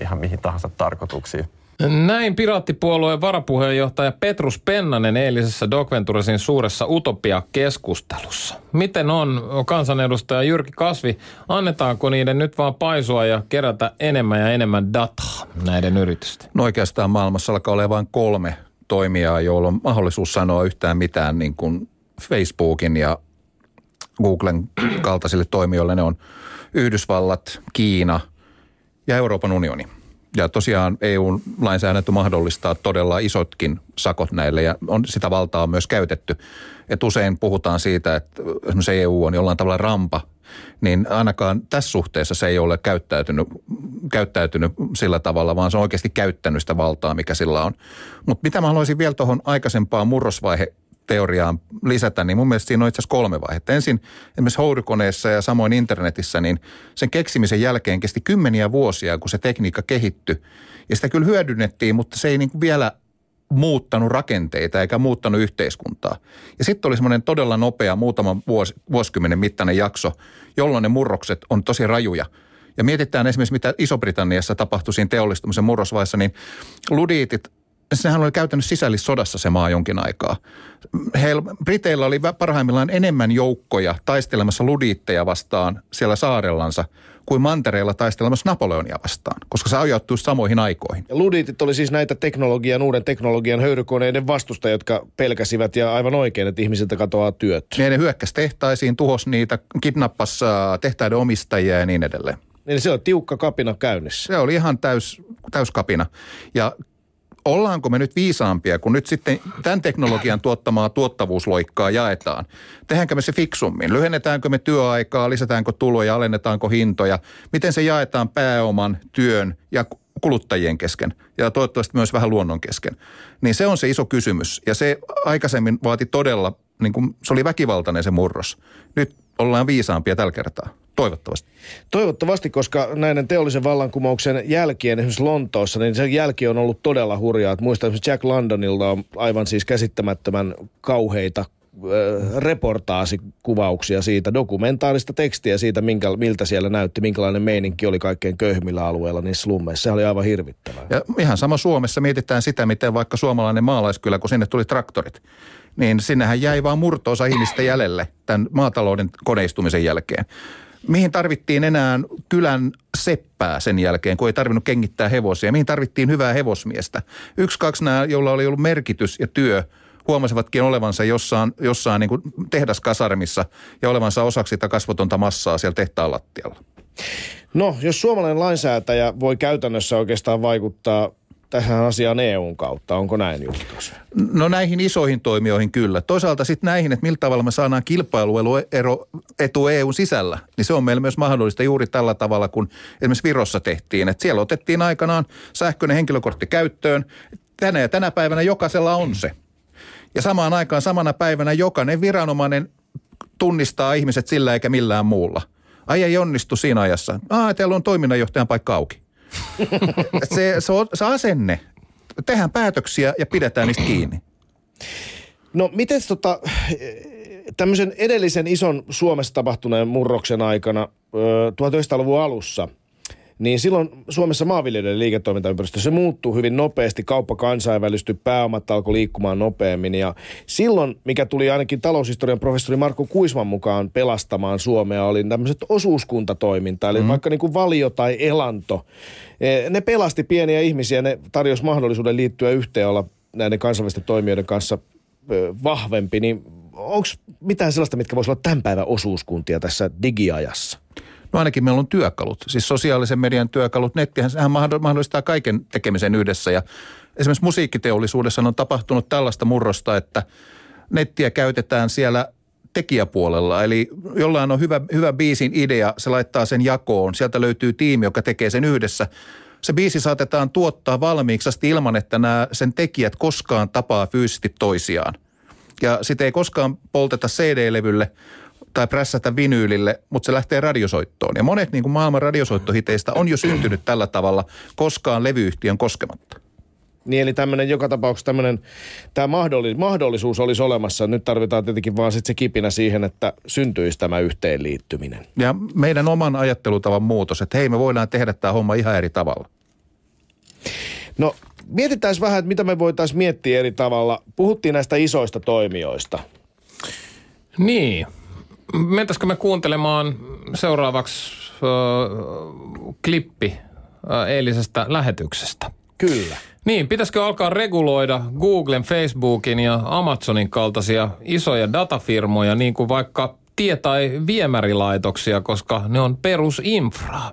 ihan mihin tahansa tarkoituksiin. Näin Piraattipuolueen varapuheenjohtaja Petrus Pennanen eilisessä Venturesin suuressa Utopia-keskustelussa. Miten on kansanedustaja Jyrki Kasvi, annetaanko niiden nyt vaan paisua ja kerätä enemmän ja enemmän dataa näiden yritysten? No oikeastaan maailmassa alkaa olla vain kolme toimijaa, joilla on mahdollisuus sanoa yhtään mitään niin kuin Facebookin ja Googlen kaltaisille toimijoille. Ne on Yhdysvallat, Kiina ja Euroopan unioni. Ja tosiaan EU-lainsäädäntö mahdollistaa todella isotkin sakot näille ja on, sitä valtaa on myös käytetty. Et usein puhutaan siitä, että esimerkiksi EU on jollain tavalla rampa, niin ainakaan tässä suhteessa se ei ole käyttäytynyt, käyttäytynyt sillä tavalla, vaan se on oikeasti käyttänyt sitä valtaa, mikä sillä on. Mutta mitä mä haluaisin vielä tuohon aikaisempaan murrosvaihe teoriaan lisätä, niin mun mielestä siinä on itse asiassa kolme vaihetta. Ensin esimerkiksi hourukoneessa ja samoin internetissä, niin sen keksimisen jälkeen kesti kymmeniä vuosia, kun se tekniikka kehittyi. Ja sitä kyllä hyödynnettiin, mutta se ei niin vielä muuttanut rakenteita eikä muuttanut yhteiskuntaa. Ja sitten oli semmoinen todella nopea muutaman vuos, vuosikymmenen mittainen jakso, jolloin ne murrokset on tosi rajuja. Ja mietitään esimerkiksi, mitä Iso-Britanniassa tapahtui siinä teollistumisen murrosvaiheessa, niin ludiitit sehän oli käytännössä sisällissodassa se maa jonkin aikaa. Heillä, Briteillä oli parhaimmillaan enemmän joukkoja taistelemassa ludiitteja vastaan siellä saarellansa kuin mantereilla taistelemassa Napoleonia vastaan, koska se ajoittuu samoihin aikoihin. Ja ludiitit oli siis näitä teknologian, uuden teknologian höyrykoneiden vastusta, jotka pelkäsivät ja aivan oikein, että ihmisiltä katoaa työt. Ja ne hyökkäs tehtaisiin, tuhos niitä, kidnappas tehtaiden omistajia ja niin edelleen. Niin se on tiukka kapina käynnissä. Se oli ihan täys, täys kapina. Ja ollaanko me nyt viisaampia, kun nyt sitten tämän teknologian tuottamaa tuottavuusloikkaa jaetaan? Tehdäänkö me se fiksummin? Lyhennetäänkö me työaikaa, lisätäänkö tuloja, alennetaanko hintoja? Miten se jaetaan pääoman, työn ja kuluttajien kesken ja toivottavasti myös vähän luonnon kesken? Niin se on se iso kysymys ja se aikaisemmin vaati todella, niin kuin, se oli väkivaltainen se murros. Nyt ollaan viisaampia tällä kertaa. Toivottavasti. Toivottavasti, koska näiden teollisen vallankumouksen jälkien esimerkiksi Lontoossa, niin se jälki on ollut todella hurjaa. Että muistan esimerkiksi Jack Londonilta on aivan siis käsittämättömän kauheita reportaasikuvauksia siitä, dokumentaarista tekstiä siitä, minkä, miltä siellä näytti, minkälainen meininki oli kaikkein köyhimmillä alueilla niissä slummeissa. Se oli aivan hirvittävää. Ja ihan sama Suomessa mietitään sitä, miten vaikka suomalainen maalaiskylä, kun sinne tuli traktorit, niin sinnehän jäi vaan murtoosa ihmistä jäljelle tämän maatalouden koneistumisen jälkeen. Mihin tarvittiin enää kylän seppää sen jälkeen, kun ei tarvinnut kengittää hevosia? Mihin tarvittiin hyvää hevosmiestä? Yksi, kaksi nämä, joilla oli ollut merkitys ja työ, huomasivatkin olevansa jossain, jossain niin tehdaskasarmissa ja olevansa osaksi sitä kasvotonta massaa siellä tehtaan lattialla. No, jos suomalainen lainsäätäjä voi käytännössä oikeastaan vaikuttaa tähän asiaan EUn kautta. Onko näin Jukikos? No näihin isoihin toimijoihin kyllä. Toisaalta sitten näihin, että millä tavalla me saadaan kilpailuero etu EUn sisällä, niin se on meillä myös mahdollista juuri tällä tavalla, kun esimerkiksi Virossa tehtiin. Että siellä otettiin aikanaan sähköinen henkilökortti käyttöön. Tänä ja tänä päivänä jokaisella on se. Ja samaan aikaan samana päivänä jokainen viranomainen tunnistaa ihmiset sillä eikä millään muulla. Ai ei onnistu siinä ajassa. Ah, teillä on toiminnanjohtajan paikka auki se, se, on, se asenne. Tehdään päätöksiä ja pidetään niistä kiinni. No miten tota, tämmöisen edellisen ison Suomessa tapahtuneen murroksen aikana 1900-luvun alussa, niin silloin Suomessa maanviljelijöiden liiketoimintaympäristö, se muuttuu hyvin nopeasti, kauppa kansainvälistyi, pääomat alkoi liikkumaan nopeammin ja silloin, mikä tuli ainakin taloushistorian professori Marko Kuisman mukaan pelastamaan Suomea, oli tämmöiset osuuskuntatoiminta, eli mm. vaikka niin kuin valio tai elanto. E, ne pelasti pieniä ihmisiä, ne tarjosi mahdollisuuden liittyä yhteen olla näiden kansainvälisten toimijoiden kanssa vahvempi, niin onko mitään sellaista, mitkä voisivat olla tämän päivän osuuskuntia tässä digiajassa? No ainakin meillä on työkalut, siis sosiaalisen median työkalut. Nettihän sehän mahdollistaa kaiken tekemisen yhdessä ja esimerkiksi musiikkiteollisuudessa on tapahtunut tällaista murrosta, että nettiä käytetään siellä tekijäpuolella. Eli jollain on hyvä, hyvä biisin idea, se laittaa sen jakoon. Sieltä löytyy tiimi, joka tekee sen yhdessä. Se biisi saatetaan tuottaa valmiiksi asti ilman, että nämä sen tekijät koskaan tapaa fyysisesti toisiaan. Ja sitä ei koskaan polteta CD-levylle, tai prässätä vinyylille, mutta se lähtee radiosoittoon. Ja monet niin kuin maailman radiosoittohiteistä on jo syntynyt tällä tavalla koskaan levyyhtiön koskematta. Niin eli tämmöinen joka tapauksessa tämmöinen, tämä mahdollisuus, mahdollisuus olisi olemassa. Nyt tarvitaan tietenkin vaan sitten se kipinä siihen, että syntyisi tämä yhteenliittyminen. Ja meidän oman ajattelutavan muutos, että hei me voidaan tehdä tämä homma ihan eri tavalla. No mietitään vähän, että mitä me voitaisiin miettiä eri tavalla. Puhuttiin näistä isoista toimijoista. Niin, mentäisikö me kuuntelemaan seuraavaksi äh, klippi äh, eilisestä lähetyksestä? Kyllä. Niin, pitäisikö alkaa reguloida Googlen, Facebookin ja Amazonin kaltaisia isoja datafirmoja, niin kuin vaikka tie- tai viemärilaitoksia, koska ne on perusinfraa.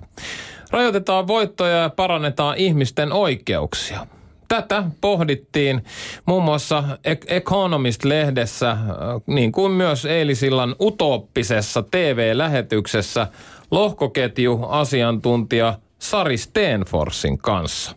Rajoitetaan voittoja ja parannetaan ihmisten oikeuksia tätä pohdittiin muun muassa Economist-lehdessä, äh, niin kuin myös eilisillan utooppisessa TV-lähetyksessä lohkoketju-asiantuntija Sari Stenforsin kanssa.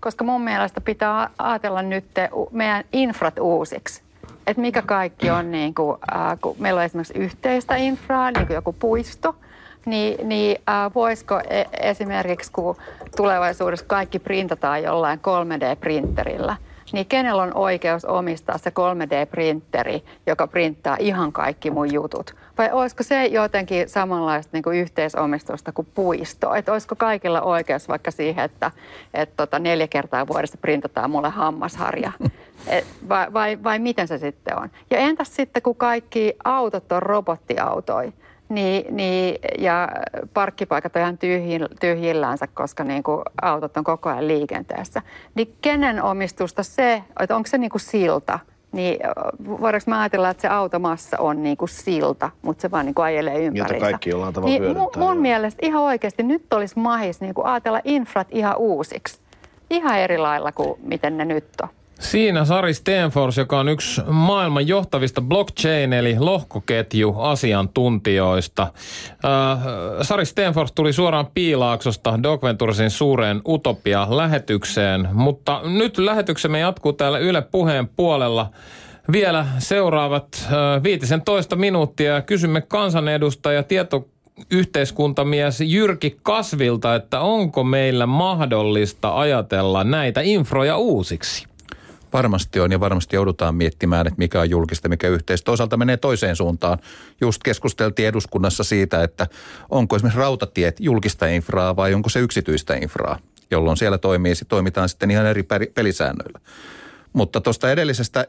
Koska mun mielestä pitää ajatella nyt meidän infrat uusiksi. Että mikä kaikki on, niin kuin, äh, kun meillä on esimerkiksi yhteistä infraa, niin kuin joku puisto – niin, niin äh, voisiko e- esimerkiksi, kun tulevaisuudessa kaikki printataan jollain 3D-printerillä, niin kenellä on oikeus omistaa se 3D-printeri, joka printtaa ihan kaikki mun jutut? Vai olisiko se jotenkin samanlaista niin kuin yhteisomistusta kuin puisto? Että olisiko kaikilla oikeus vaikka siihen, että, että tota neljä kertaa vuodessa printataan mulle hammasharja? Et vai, vai, vai miten se sitten on? Ja entäs sitten, kun kaikki autot on robottiautoja? Niin, niin, ja parkkipaikat on ihan tyhjin, tyhjillänsä, koska niin kuin autot on koko ajan liikenteessä. Niin kenen omistusta se, että onko se niin kuin silta? Niin voidaanko mä ajatella, että se automassa on niin kuin silta, mutta se vaan niin kuin ajelee ympäriinsä. Jota kaikki ollaan tavallaan niin mun, mun mielestä ihan oikeasti nyt olisi mahis niin kuin ajatella infrat ihan uusiksi. Ihan eri lailla kuin miten ne nyt on. Siinä Sari Stenfors, joka on yksi maailman johtavista blockchain- eli lohkoketju-asiantuntijoista. Äh, Sari Stenfors tuli suoraan Piilaaksosta Dogventursin suureen Utopia-lähetykseen, mutta nyt lähetyksemme jatkuu täällä Yle Puheen puolella. Vielä seuraavat äh, viitisen toista minuuttia ja kysymme kansanedustaja tieto yhteiskuntamies Jyrki Kasvilta, että onko meillä mahdollista ajatella näitä infroja uusiksi? Varmasti on ja varmasti joudutaan miettimään, että mikä on julkista, mikä yhteistä. Toisaalta menee toiseen suuntaan. Just keskusteltiin eduskunnassa siitä, että onko esimerkiksi rautatiet julkista infraa vai onko se yksityistä infraa, jolloin siellä toimii, toimitaan sitten ihan eri pelisäännöillä. Mutta tuosta edellisestä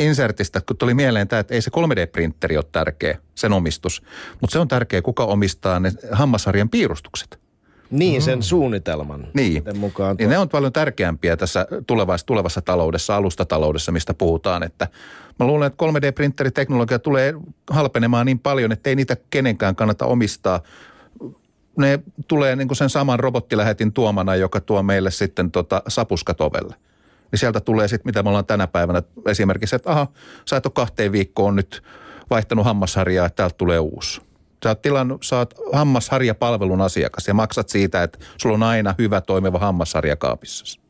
insertistä, kun tuli mieleen tämä, että ei se 3D-printeri ole tärkeä, sen omistus, mutta se on tärkeä, kuka omistaa ne hammasarjan piirustukset. Niin, sen mm. suunnitelman niin. mukaan. Niin ne on paljon tärkeämpiä tässä tulevassa, tulevassa taloudessa, alustataloudessa, mistä puhutaan. Että mä luulen, että 3D-printeriteknologia tulee halpenemaan niin paljon, että ei niitä kenenkään kannata omistaa. Ne tulee niin kuin sen saman robottilähetin tuomana, joka tuo meille sitten tota sapuskat ovelle. Niin sieltä tulee sitten, mitä me ollaan tänä päivänä esimerkiksi, että aha, sä et ole kahteen viikkoon nyt vaihtanut hammasharjaa, että täältä tulee uusi sä oot tilannut, sä oot hammasharjapalvelun asiakas ja maksat siitä, että sulla on aina hyvä toimiva hammasharja kaapissa.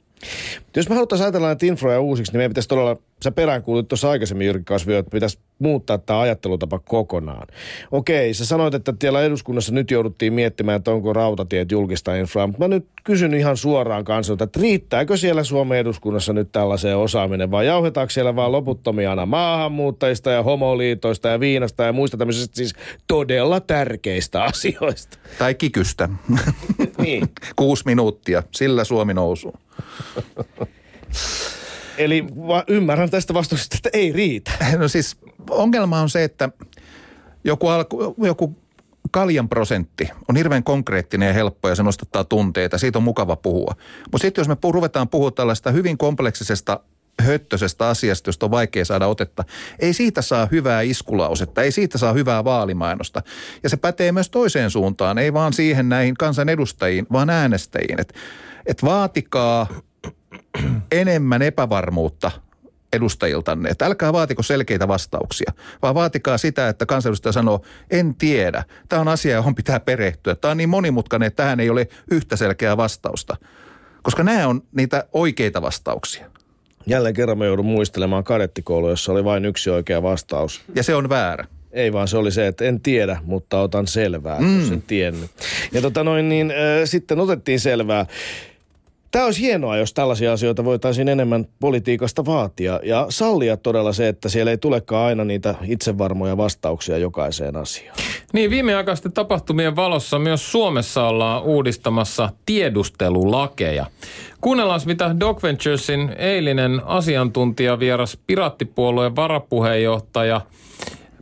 Jos me haluttaisiin ajatella näitä infroja uusiksi, niin meidän pitäisi todella, sä peräänkuulit tuossa aikaisemmin Jyrki Kasvio, että pitäisi muuttaa tämä ajattelutapa kokonaan. Okei, sä sanoit, että siellä eduskunnassa nyt jouduttiin miettimään, että onko rautatiet julkista infraa, mutta mä nyt kysyn ihan suoraan kansalta, että riittääkö siellä Suomen eduskunnassa nyt tällaiseen osaaminen, vai jauhetaanko siellä vaan loputtomia aina maahanmuuttajista ja homoliitoista ja viinasta ja muista tämmöisistä siis todella tärkeistä asioista? Tai kikystä. Niin. Kuusi minuuttia, sillä Suomi nousuu. Eli ymmärrän tästä vastauksesta, että ei riitä. No siis ongelma on se, että joku, alku, joku kaljan prosentti on hirveän konkreettinen ja helppo ja se nostattaa tunteita. Siitä on mukava puhua. Mutta sitten jos me ruvetaan puhua tällaista hyvin kompleksisesta höttöisestä asiasta, josta on vaikea saada otetta. Ei siitä saa hyvää iskulausetta, ei siitä saa hyvää vaalimainosta. Ja se pätee myös toiseen suuntaan, ei vaan siihen näihin kansanedustajiin, vaan äänestäjiin. Että et vaatikaa enemmän epävarmuutta edustajiltanne. Että älkää vaatiko selkeitä vastauksia, vaan vaatikaa sitä, että kansanedustaja sanoo, en tiedä. Tämä on asia, johon pitää perehtyä. Tämä on niin monimutkainen, että tähän ei ole yhtä selkeää vastausta. Koska nämä on niitä oikeita vastauksia. Jälleen kerran mä joudun muistelemaan kadettikoulu, jossa oli vain yksi oikea vastaus. Ja se on väärä. Ei vaan se oli se, että en tiedä, mutta otan selvää, mm. jos en tiennyt. Ja tota noin, niin äh, sitten otettiin selvää. Tämä olisi hienoa, jos tällaisia asioita voitaisiin enemmän politiikasta vaatia ja sallia todella se, että siellä ei tulekaan aina niitä itsevarmoja vastauksia jokaiseen asiaan. Niin, viimeaikaisten tapahtumien valossa myös Suomessa ollaan uudistamassa tiedustelulakeja. Kuunnellaan, mitä Doc Venturesin eilinen asiantuntijavieras Pirattipuolueen varapuheenjohtaja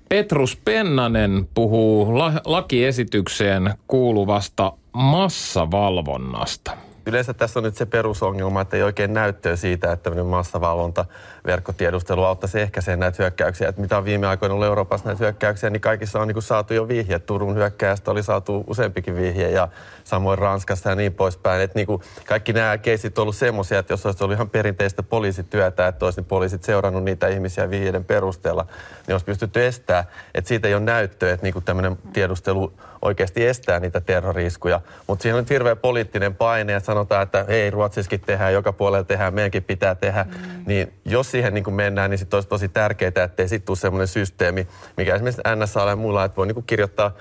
Petrus Pennanen puhuu la- lakiesitykseen kuuluvasta massavalvonnasta. Yleensä tässä on nyt se perusongelma, että ei oikein näyttöä siitä, että tämmöinen massavalvonta, verkkotiedustelu auttaisi ehkäiseen näitä hyökkäyksiä. Että mitä on viime aikoina ollut Euroopassa näitä hyökkäyksiä, niin kaikissa on niin kuin saatu jo vihje. Turun hyökkäystä oli saatu useampikin vihje ja samoin Ranskassa ja niin poispäin. Että niin kuin kaikki nämä keisit on ollut semmoisia, että jos olisi ollut ihan perinteistä poliisityötä, että olisi poliisit seurannut niitä ihmisiä vihjeiden perusteella, niin olisi pystytty estää. Että siitä ei ole näyttöä, että niin kuin tämmöinen tiedustelu oikeasti estää niitä terroriskuja. Mutta siinä on nyt hirveä poliittinen paine ja sanotaan, että hei, Ruotsissakin tehdään, joka puolella tehdään, meidänkin pitää tehdä. Mm. Niin jos siihen niin kuin mennään, niin sitten olisi tosi tärkeää, ettei sitten tule semmoinen systeemi, mikä esimerkiksi NSA ja muilla, että voi niin kuin kirjoittaa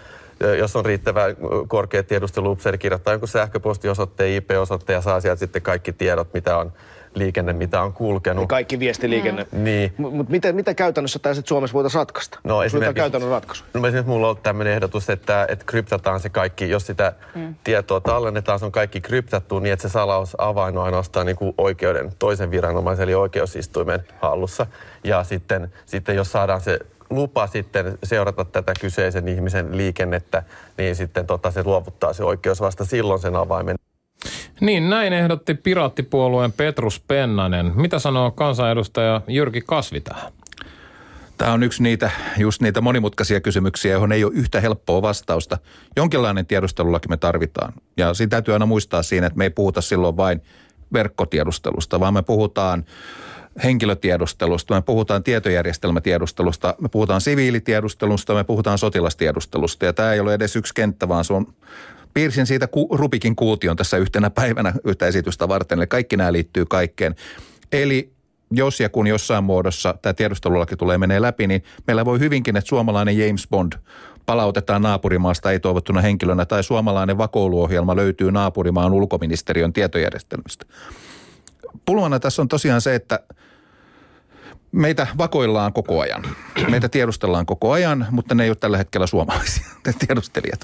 jos on riittävä korkea tiedusteluupseeri, kirjoittaa jonkun sähköpostiosoitteen, IP-osoitteen ja saa sieltä sitten kaikki tiedot, mitä on liikenne, mitä on kulkenut. Ja kaikki viestiliikenne. Mm. Niin. Mutta miten, mitä käytännössä tämä sitten Suomessa voitaisiin ratkaista? No esimerkiksi, käytännön ratkaisu. No esimerkiksi mulla on tämmöinen ehdotus, että, että kryptataan se kaikki, jos sitä mm. tietoa tallennetaan, se on kaikki kryptattu niin, että se salaus avain on ainoastaan niin kuin oikeuden toisen viranomaisen eli oikeusistuimen hallussa. Ja sitten, sitten jos saadaan se lupa sitten seurata tätä kyseisen ihmisen liikennettä, niin sitten tota, se luovuttaa se oikeus vasta silloin sen avaimen. Niin, näin ehdotti Piraattipuolueen Petrus Pennanen. Mitä sanoo kansanedustaja Jyrki Kasvi tähän? Tämä on yksi niitä, just niitä monimutkaisia kysymyksiä, johon ei ole yhtä helppoa vastausta. Jonkinlainen tiedustelulaki me tarvitaan. Ja siinä täytyy aina muistaa siinä, että me ei puhuta silloin vain verkkotiedustelusta, vaan me puhutaan henkilötiedustelusta, me puhutaan tietojärjestelmätiedustelusta, me puhutaan siviilitiedustelusta, me puhutaan sotilastiedustelusta. Ja tämä ei ole edes yksi kenttä, vaan se on piirsin siitä ku, Rubikin kuution tässä yhtenä päivänä yhtä esitystä varten. Eli kaikki nämä liittyy kaikkeen. Eli jos ja kun jossain muodossa tämä tiedustelulaki tulee menee läpi, niin meillä voi hyvinkin, että suomalainen James Bond palautetaan naapurimaasta ei-toivottuna henkilönä tai suomalainen vakoiluohjelma löytyy naapurimaan ulkoministeriön tietojärjestelmistä. Pulmana tässä on tosiaan se, että meitä vakoillaan koko ajan. Meitä tiedustellaan koko ajan, mutta ne ei ole tällä hetkellä suomalaisia tiedustelijat.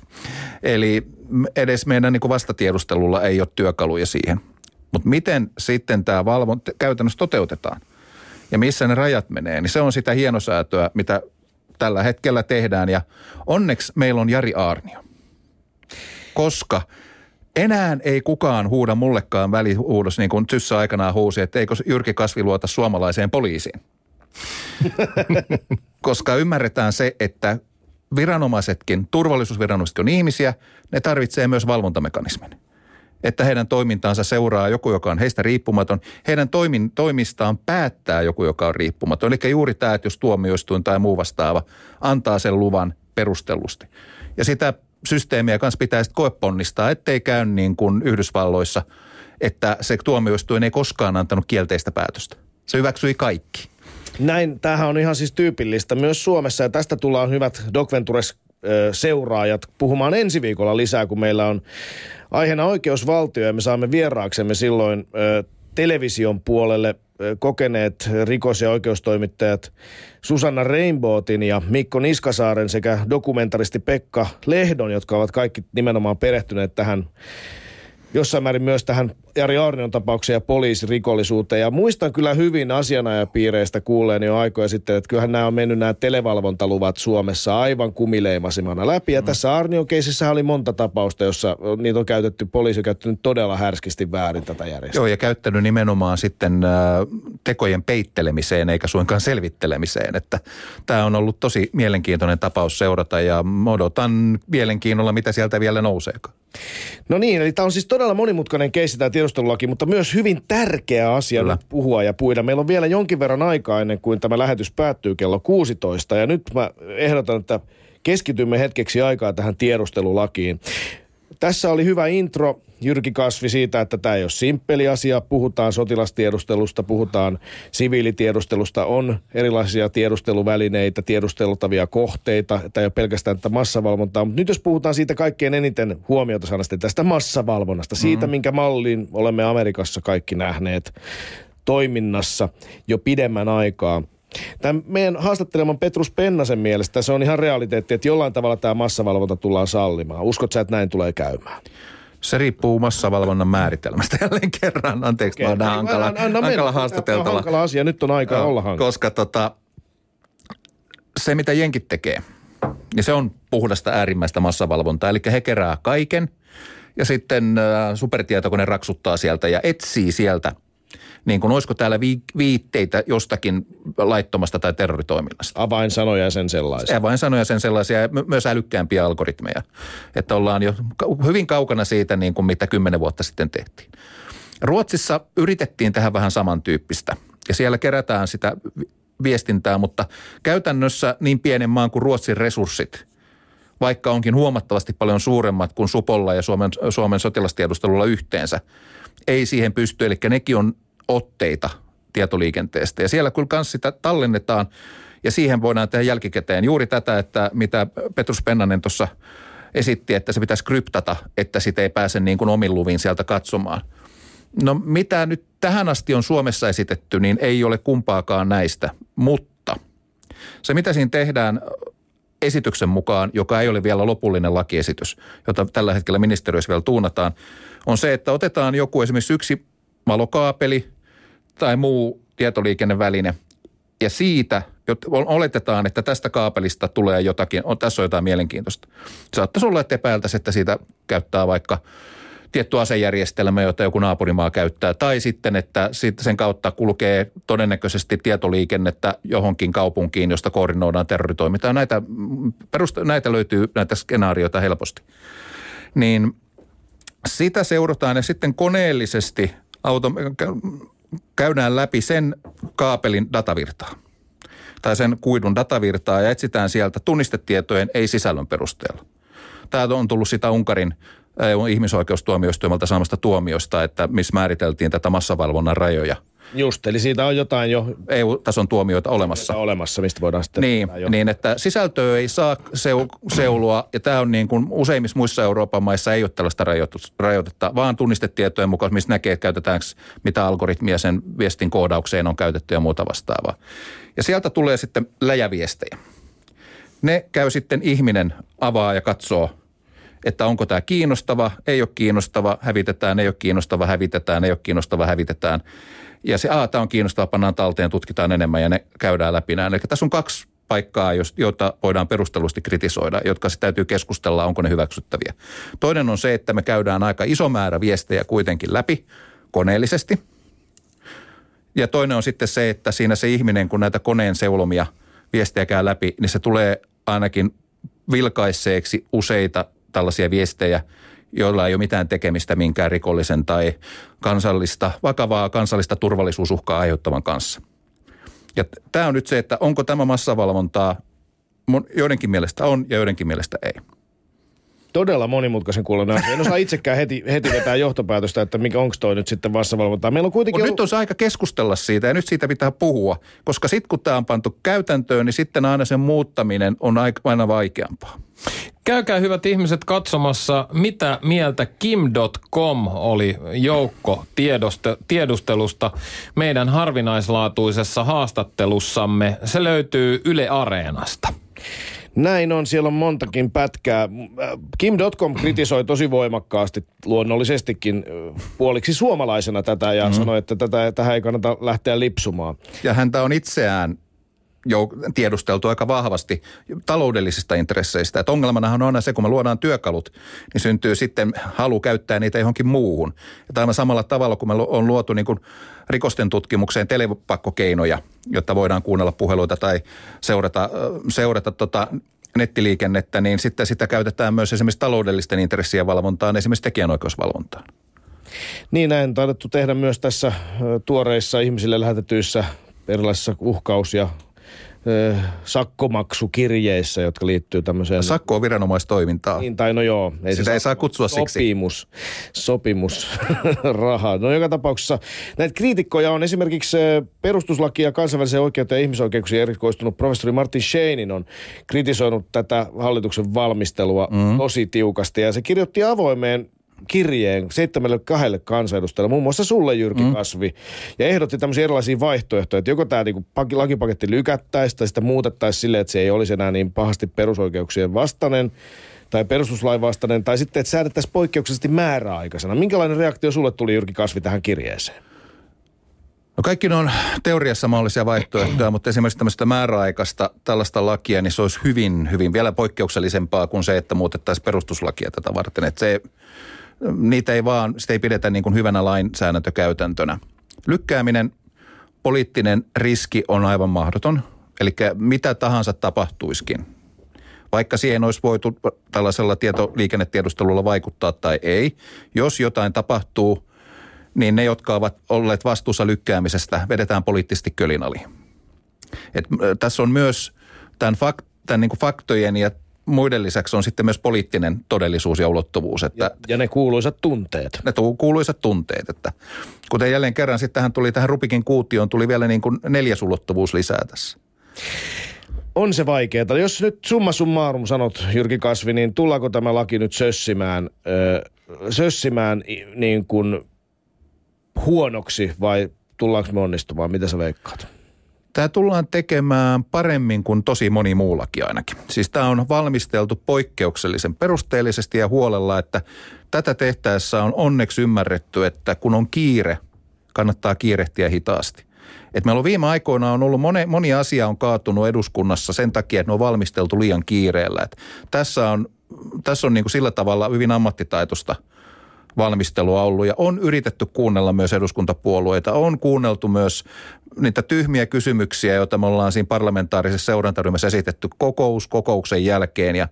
Eli edes meidän niin vastatiedustelulla ei ole työkaluja siihen. Mutta miten sitten tämä valvonta käytännössä toteutetaan ja missä ne rajat menee, niin se on sitä hienosäätöä, mitä tällä hetkellä tehdään. Ja onneksi meillä on Jari Aarnio, koska enää ei kukaan huuda mullekaan välihuudos, niin kuin Tyssä aikanaan huusi, että eikö Jyrki Kasvi luota suomalaiseen poliisiin. koska ymmärretään se, että viranomaisetkin, turvallisuusviranomaiset on ihmisiä, ne tarvitsee myös valvontamekanismin. Että heidän toimintaansa seuraa joku, joka on heistä riippumaton. Heidän toimin, toimistaan päättää joku, joka on riippumaton. Eli juuri tämä, että jos tuomioistuin tai muu vastaava antaa sen luvan perustellusti. Ja sitä systeemiä kanssa pitää sitten koeponnistaa, ettei käy niin kuin Yhdysvalloissa, että se tuomioistuin ei koskaan antanut kielteistä päätöstä. Se hyväksyi kaikki. Näin, tämähän on ihan siis tyypillistä myös Suomessa ja tästä tullaan hyvät Doc Ventures seuraajat puhumaan ensi viikolla lisää, kun meillä on aiheena oikeusvaltio ja me saamme vieraaksemme silloin television puolelle kokeneet rikos- ja oikeustoimittajat Susanna Rainbowtin ja Mikko Niskasaaren sekä dokumentaristi Pekka Lehdon, jotka ovat kaikki nimenomaan perehtyneet tähän jossain määrin myös tähän Jari Arnion tapaukseen ja poliisirikollisuuteen. Ja muistan kyllä hyvin asianajapiireistä kuulleeni jo aikoja sitten, että kyllähän nämä on mennyt nämä televalvontaluvat Suomessa aivan kumileimasimana läpi. Ja mm. tässä Arnion keisissä oli monta tapausta, jossa niitä on käytetty, poliisi on käyttänyt todella härskisti väärin tätä järjestelmää. Joo, ja käyttänyt nimenomaan sitten äh, tekojen peittelemiseen eikä suinkaan selvittelemiseen. Että tämä on ollut tosi mielenkiintoinen tapaus seurata ja odotan mielenkiinnolla, mitä sieltä vielä nouseekaan. No niin, eli tämä on siis todella monimutkainen keissi tämä tiedustelulaki, mutta myös hyvin tärkeä asia Kyllä. nyt puhua ja puida. Meillä on vielä jonkin verran aikaa ennen kuin tämä lähetys päättyy kello 16 ja nyt mä ehdotan, että keskitymme hetkeksi aikaa tähän tiedustelulakiin. Tässä oli hyvä intro. Jyrki Kasvi siitä, että tämä ei ole simppeli asia. Puhutaan sotilastiedustelusta, puhutaan siviilitiedustelusta, on erilaisia tiedusteluvälineitä, tiedusteltavia kohteita. Tämä ei ole pelkästään tätä massavalvontaa. Mutta nyt jos puhutaan siitä kaikkein eniten huomiota sanasta tästä massavalvonnasta, siitä mm-hmm. minkä mallin olemme Amerikassa kaikki nähneet toiminnassa jo pidemmän aikaa. Tämän meidän haastatteleman Petrus Pennasen mielestä se on ihan realiteetti, että jollain tavalla tämä massavalvonta tullaan sallimaan. Uskot sä, että näin tulee käymään? Se riippuu massavalvonnan määritelmästä jälleen kerran. Anteeksi, okay. mä hankala, anna, anna hankala haastateltava. Hankala asia, nyt on aika no, olla hankala. Koska tota, se, mitä jenkit tekee, niin se on puhdasta äärimmäistä massavalvontaa. Eli he kerää kaiken ja sitten äh, supertietokone raksuttaa sieltä ja etsii sieltä – niin kuin olisiko täällä viitteitä jostakin laittomasta tai terroritoiminnasta. Avainsanoja sen sellaisia. Avainsanoja sen sellaisia ja myös älykkäämpiä algoritmeja. Että ollaan jo hyvin kaukana siitä, niin kuin mitä kymmenen vuotta sitten tehtiin. Ruotsissa yritettiin tähän vähän samantyyppistä ja siellä kerätään sitä viestintää, mutta käytännössä niin pienen maan kuin Ruotsin resurssit, vaikka onkin huomattavasti paljon suuremmat kuin Supolla ja Suomen, Suomen sotilastiedustelulla yhteensä, ei siihen pysty. Eli nekin on otteita tietoliikenteestä. Ja siellä kyllä myös sitä tallennetaan ja siihen voidaan tehdä jälkikäteen juuri tätä, että mitä Petrus Pennanen tuossa esitti, että se pitäisi kryptata, että sitä ei pääse niin kuin omin luvin sieltä katsomaan. No mitä nyt tähän asti on Suomessa esitetty, niin ei ole kumpaakaan näistä, mutta se mitä siinä tehdään esityksen mukaan, joka ei ole vielä lopullinen lakiesitys, jota tällä hetkellä ministeriössä vielä tuunataan, on se, että otetaan joku esimerkiksi yksi valokaapeli tai muu tietoliikenneväline ja siitä oletetaan, että tästä kaapelista tulee jotakin, on, tässä on jotain mielenkiintoista. Saattaisi olla, että epäiltäisi, että siitä käyttää vaikka tietty asejärjestelmä, jota joku naapurimaa käyttää, tai sitten, että sen kautta kulkee todennäköisesti tietoliikennettä johonkin kaupunkiin, josta koordinoidaan terroritoimintaa. Näitä, perusta, näitä löytyy näitä skenaarioita helposti. Niin sitä seurataan ja sitten koneellisesti auto, käydään läpi sen kaapelin datavirtaa tai sen kuidun datavirtaa ja etsitään sieltä tunnistetietojen, ei sisällön perusteella. Tämä on tullut sitä Unkarin ihmisoikeustuomioistuimelta saamasta tuomiosta, että missä määriteltiin tätä massavalvonnan rajoja – Just, eli siitä on jotain jo... EU-tason tuomioita olemassa. Olemassa, mistä voidaan sitten... Niin, niin että sisältöä ei saa seulua, ja tämä on niin kuin useimmissa muissa Euroopan maissa ei ole tällaista rajoitetta, vaan tunnistetietojen mukaan, missä näkee, että käytetäänkö mitä algoritmia sen viestin koodaukseen on käytetty ja muuta vastaavaa. Ja sieltä tulee sitten läjäviestejä. Ne käy sitten ihminen avaa ja katsoo, että onko tämä kiinnostava, ei ole kiinnostava, hävitetään, ei ole kiinnostava, hävitetään, ei ole kiinnostava, hävitetään. Ja se, a, tämä on kiinnostava, pannaan talteen, tutkitaan enemmän ja ne käydään läpi näin. Eli tässä on kaksi paikkaa, joita voidaan perustellusti kritisoida, jotka sitten täytyy keskustella, onko ne hyväksyttäviä. Toinen on se, että me käydään aika iso määrä viestejä kuitenkin läpi koneellisesti. Ja toinen on sitten se, että siinä se ihminen, kun näitä koneen seulomia viestejä käy läpi, niin se tulee ainakin vilkaisseeksi useita tällaisia viestejä – joilla ei ole mitään tekemistä minkään rikollisen tai kansallista, vakavaa kansallista turvallisuusuhkaa aiheuttavan kanssa. Ja tämä on nyt se, että onko tämä massavalvontaa, joidenkin mielestä on ja joidenkin mielestä ei todella monimutkaisen kuulonen asia. En osaa itsekään heti, heti vetää johtopäätöstä, että mikä onko toi nyt sitten massavalvontaa. Meillä on kuitenkin... Ollut... Nyt on aika keskustella siitä ja nyt siitä pitää puhua, koska sitten kun tämä on pantu käytäntöön, niin sitten aina sen muuttaminen on aina vaikeampaa. Käykää hyvät ihmiset katsomassa, mitä mieltä Kim.com oli joukko tiedustelusta meidän harvinaislaatuisessa haastattelussamme. Se löytyy Yle Areenasta. Näin on, siellä on montakin pätkää. Kim.com kritisoi tosi voimakkaasti luonnollisestikin puoliksi suomalaisena tätä ja mm-hmm. sanoi, että tätä, tähän ei kannata lähteä lipsumaan. Ja häntä on itseään jo tiedusteltu aika vahvasti taloudellisista intresseistä. Että ongelmanahan on aina se, kun me luodaan työkalut, niin syntyy sitten halu käyttää niitä johonkin muuhun. Ja aivan samalla tavalla, kun me on luotu niin kuin rikosten tutkimukseen telepakkokeinoja, jotta voidaan kuunnella puheluita tai seurata, seurata tota nettiliikennettä, niin sitten sitä käytetään myös esimerkiksi taloudellisten intressien valvontaan, esimerkiksi tekijänoikeusvalvontaan. Niin näin taidettu tehdä myös tässä tuoreissa ihmisille lähetetyissä erilaisissa uhkaus- ja sakkomaksukirjeissä, jotka liittyy tämmöiseen... Sakko on viranomaistoimintaa. Niin, tai no joo. Ei Sitä se ei saa kutsua sopimus, siksi. Sopimus, raha. No joka tapauksessa näitä kriitikkoja on esimerkiksi perustuslaki ja kansainvälisen oikeuteen ja ihmisoikeuksien erikoistunut professori Martin Scheinin on kritisoinut tätä hallituksen valmistelua mm. tosi tiukasti. Ja se kirjoitti avoimeen kirjeen 72 kansanedustajalle, muun muassa sulle Jyrki mm. Kasvi, ja ehdotti tämmöisiä erilaisia vaihtoehtoja, että joko tämä niinku lakipaketti lykättäisiin tai sitä muutettaisiin silleen, että se ei olisi enää niin pahasti perusoikeuksien vastainen tai perustuslain vastainen, tai sitten, että säädettäisiin poikkeuksellisesti määräaikaisena. Minkälainen reaktio sulle tuli Jyrki Kasvi tähän kirjeeseen? No kaikki ne on teoriassa mahdollisia vaihtoehtoja, mutta esimerkiksi tämmöistä määräaikaista tällaista lakia, niin se olisi hyvin, hyvin vielä poikkeuksellisempaa kuin se, että muutettaisiin perustuslakia tätä varten. Että se niitä ei vaan, sitä ei pidetä niin kuin hyvänä lainsäädäntökäytäntönä. Lykkääminen, poliittinen riski on aivan mahdoton. Eli mitä tahansa tapahtuiskin. Vaikka siihen olisi voitu tällaisella tietoliikennetiedustelulla vaikuttaa tai ei. Jos jotain tapahtuu, niin ne, jotka ovat olleet vastuussa lykkäämisestä, vedetään poliittisesti kölin ali. Et, tässä on myös tämän, fakt, tämän niin kuin faktojen ja muiden lisäksi on sitten myös poliittinen todellisuus ja ulottuvuus. Että ja, ja ne kuuluisat tunteet. Ne kuuluisat tunteet, että kuten jälleen kerran sitten tähän tuli tähän Rupikin kuutioon tuli vielä niin kuin neljäs ulottuvuus lisää tässä. On se vaikeaa. Jos nyt summa summarum sanot, Jyrki Kasvi, niin tullaanko tämä laki nyt sössimään, ö, sössimään niin kuin huonoksi vai tullaanko me onnistumaan? Mitä sä veikkaat? Tämä tullaan tekemään paremmin kuin tosi moni muullakin ainakin. Siis tämä on valmisteltu poikkeuksellisen perusteellisesti ja huolella, että tätä tehtäessä on onneksi ymmärretty, että kun on kiire, kannattaa kiirehtiä hitaasti. Et meillä on viime aikoina on ollut moni, moni asia on kaatunut eduskunnassa sen takia, että ne on valmisteltu liian kiireellä. Et tässä on, tässä on niin kuin sillä tavalla hyvin ammattitaitosta – valmistelua ollut ja on yritetty kuunnella myös eduskuntapuolueita. On kuunneltu myös niitä tyhmiä kysymyksiä, joita me ollaan siinä parlamentaarisessa seurantaryhmässä esitetty kokous kokouksen jälkeen ja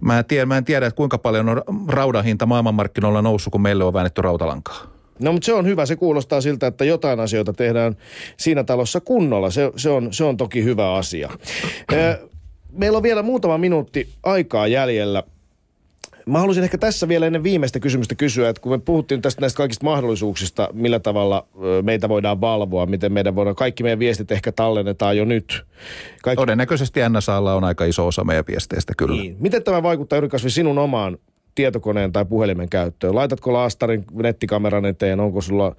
Mä en, tiedä, mä en tiedä, että kuinka paljon on raudan hinta maailmanmarkkinoilla noussut, kun meille on väännetty rautalankaa. No mutta se on hyvä. Se kuulostaa siltä, että jotain asioita tehdään siinä talossa kunnolla. Se, se, on, se on toki hyvä asia. Meillä on vielä muutama minuutti aikaa jäljellä. Mä haluaisin ehkä tässä vielä ennen viimeistä kysymystä kysyä, että kun me puhuttiin tästä näistä kaikista mahdollisuuksista, millä tavalla meitä voidaan valvoa, miten meidän voidaan, kaikki meidän viestit ehkä tallennetaan jo nyt. Kaikki... Todennäköisesti NSAlla on aika iso osa meidän viesteistä kyllä. Niin. Miten tämä vaikuttaa Jyrki sinun omaan tietokoneen tai puhelimen käyttöön? Laitatko laastarin nettikameran eteen, onko sulla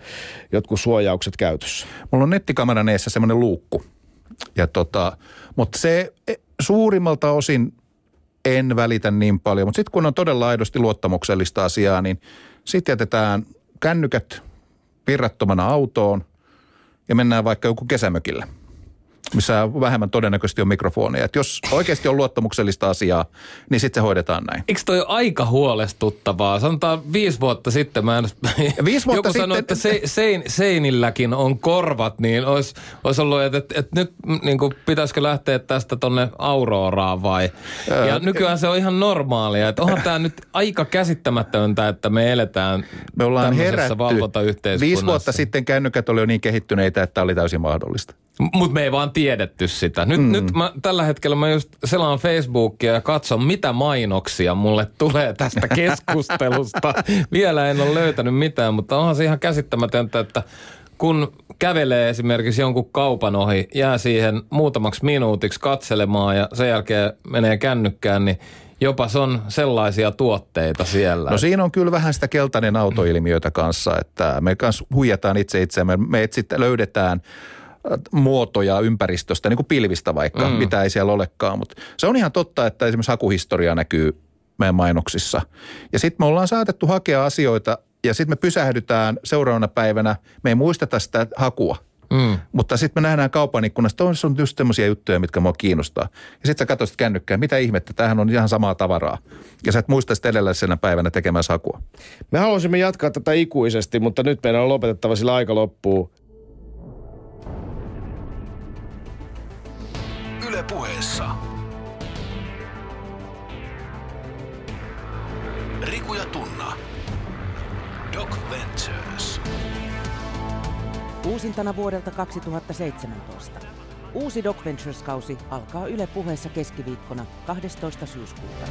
jotkut suojaukset käytössä? Mulla on nettikameran eessä semmoinen luukku. Ja tota, mutta se e, suurimmalta osin en välitä niin paljon. Mutta sitten kun on todella aidosti luottamuksellista asiaa, niin sitten jätetään kännykät virrattomana autoon ja mennään vaikka joku kesämökille – missä vähemmän todennäköisesti on mikrofonia. Et jos oikeasti on luottamuksellista asiaa, niin sitten se hoidetaan näin. Eikö toi aika huolestuttavaa? Sanotaan viisi vuotta sitten mä en... Viisi vuotta Joku sitten... sanoi, että se, sein, seinilläkin on korvat, niin olisi, olisi ollut, että, että, että nyt niin kuin, pitäisikö lähteä tästä tonne Auroraan vai? Ja nykyään se on ihan normaalia. Että onhan tämä nyt aika käsittämätöntä, että me eletään me ollaan herätty. Viisi vuotta sitten kännykät oli jo niin kehittyneitä, että tämä oli täysin mahdollista. Mutta me ei vaan tiedetty sitä. Nyt, mm. nyt mä, tällä hetkellä mä just selaan Facebookia ja katson, mitä mainoksia mulle tulee tästä keskustelusta. Vielä en ole löytänyt mitään, mutta onhan se ihan käsittämätöntä, että kun kävelee esimerkiksi jonkun kaupan ohi, jää siihen muutamaksi minuutiksi katselemaan ja sen jälkeen menee kännykkään, niin jopa se on sellaisia tuotteita siellä. No siinä on kyllä vähän sitä keltainen autoilmiötä kanssa, että me kanssa huijataan itse itseämme. Me etsit, löydetään muotoja ympäristöstä, niin kuin pilvistä vaikka, mm. mitä ei siellä olekaan. Mutta se on ihan totta, että esimerkiksi hakuhistoria näkyy meidän mainoksissa. Ja sitten me ollaan saatettu hakea asioita ja sitten me pysähdytään seuraavana päivänä, me ei muisteta sitä hakua. Mm. Mutta sitten me nähdään kaupan ikkunasta, että on just semmoisia juttuja, mitkä mua kiinnostaa. Ja sitten sä katsoit kännykkää, mitä ihmettä, tämähän on ihan samaa tavaraa. Ja sä et muista sitä edellisenä päivänä tekemään hakua. Me haluaisimme jatkaa tätä ikuisesti, mutta nyt meidän on lopetettava, sillä aika loppuu. Puheessa. Riku ja Tunna. Doc Ventures. Uusintana vuodelta 2017. Uusi Doc Ventures-kausi alkaa Yle puheessa keskiviikkona 12. syyskuuta.